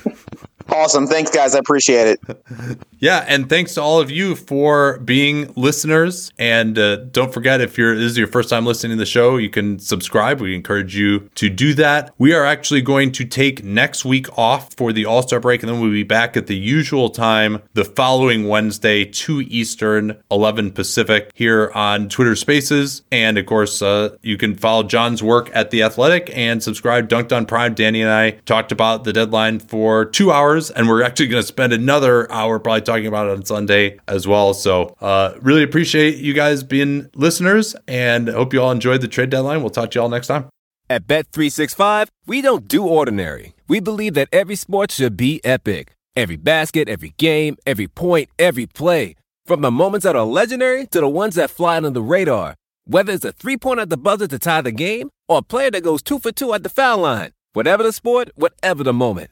Awesome, thanks guys, I appreciate it. Yeah, and thanks to all of you for being listeners. And uh, don't forget, if you're this is your first time listening to the show, you can subscribe. We encourage you to do that. We are actually going to take next week off for the All Star break, and then we'll be back at the usual time the following Wednesday, two Eastern, eleven Pacific, here on Twitter Spaces. And of course, uh, you can follow John's work at the Athletic and subscribe. Dunc'd On Prime. Danny and I talked about the deadline for two hours, and we're actually going to spend another hour probably talking about it on Sunday as well. So, uh, really appreciate you guys being listeners, and hope you all enjoyed the trade deadline. We'll talk to you all next time. At Bet365, we don't do ordinary. We believe that every sport should be epic. Every basket, every game, every point, every play. From the moments that are legendary to the ones that fly under the radar. Whether it's a three pointer at the buzzer to tie the game or a player that goes two for two at the foul line. Whatever the sport, whatever the moment.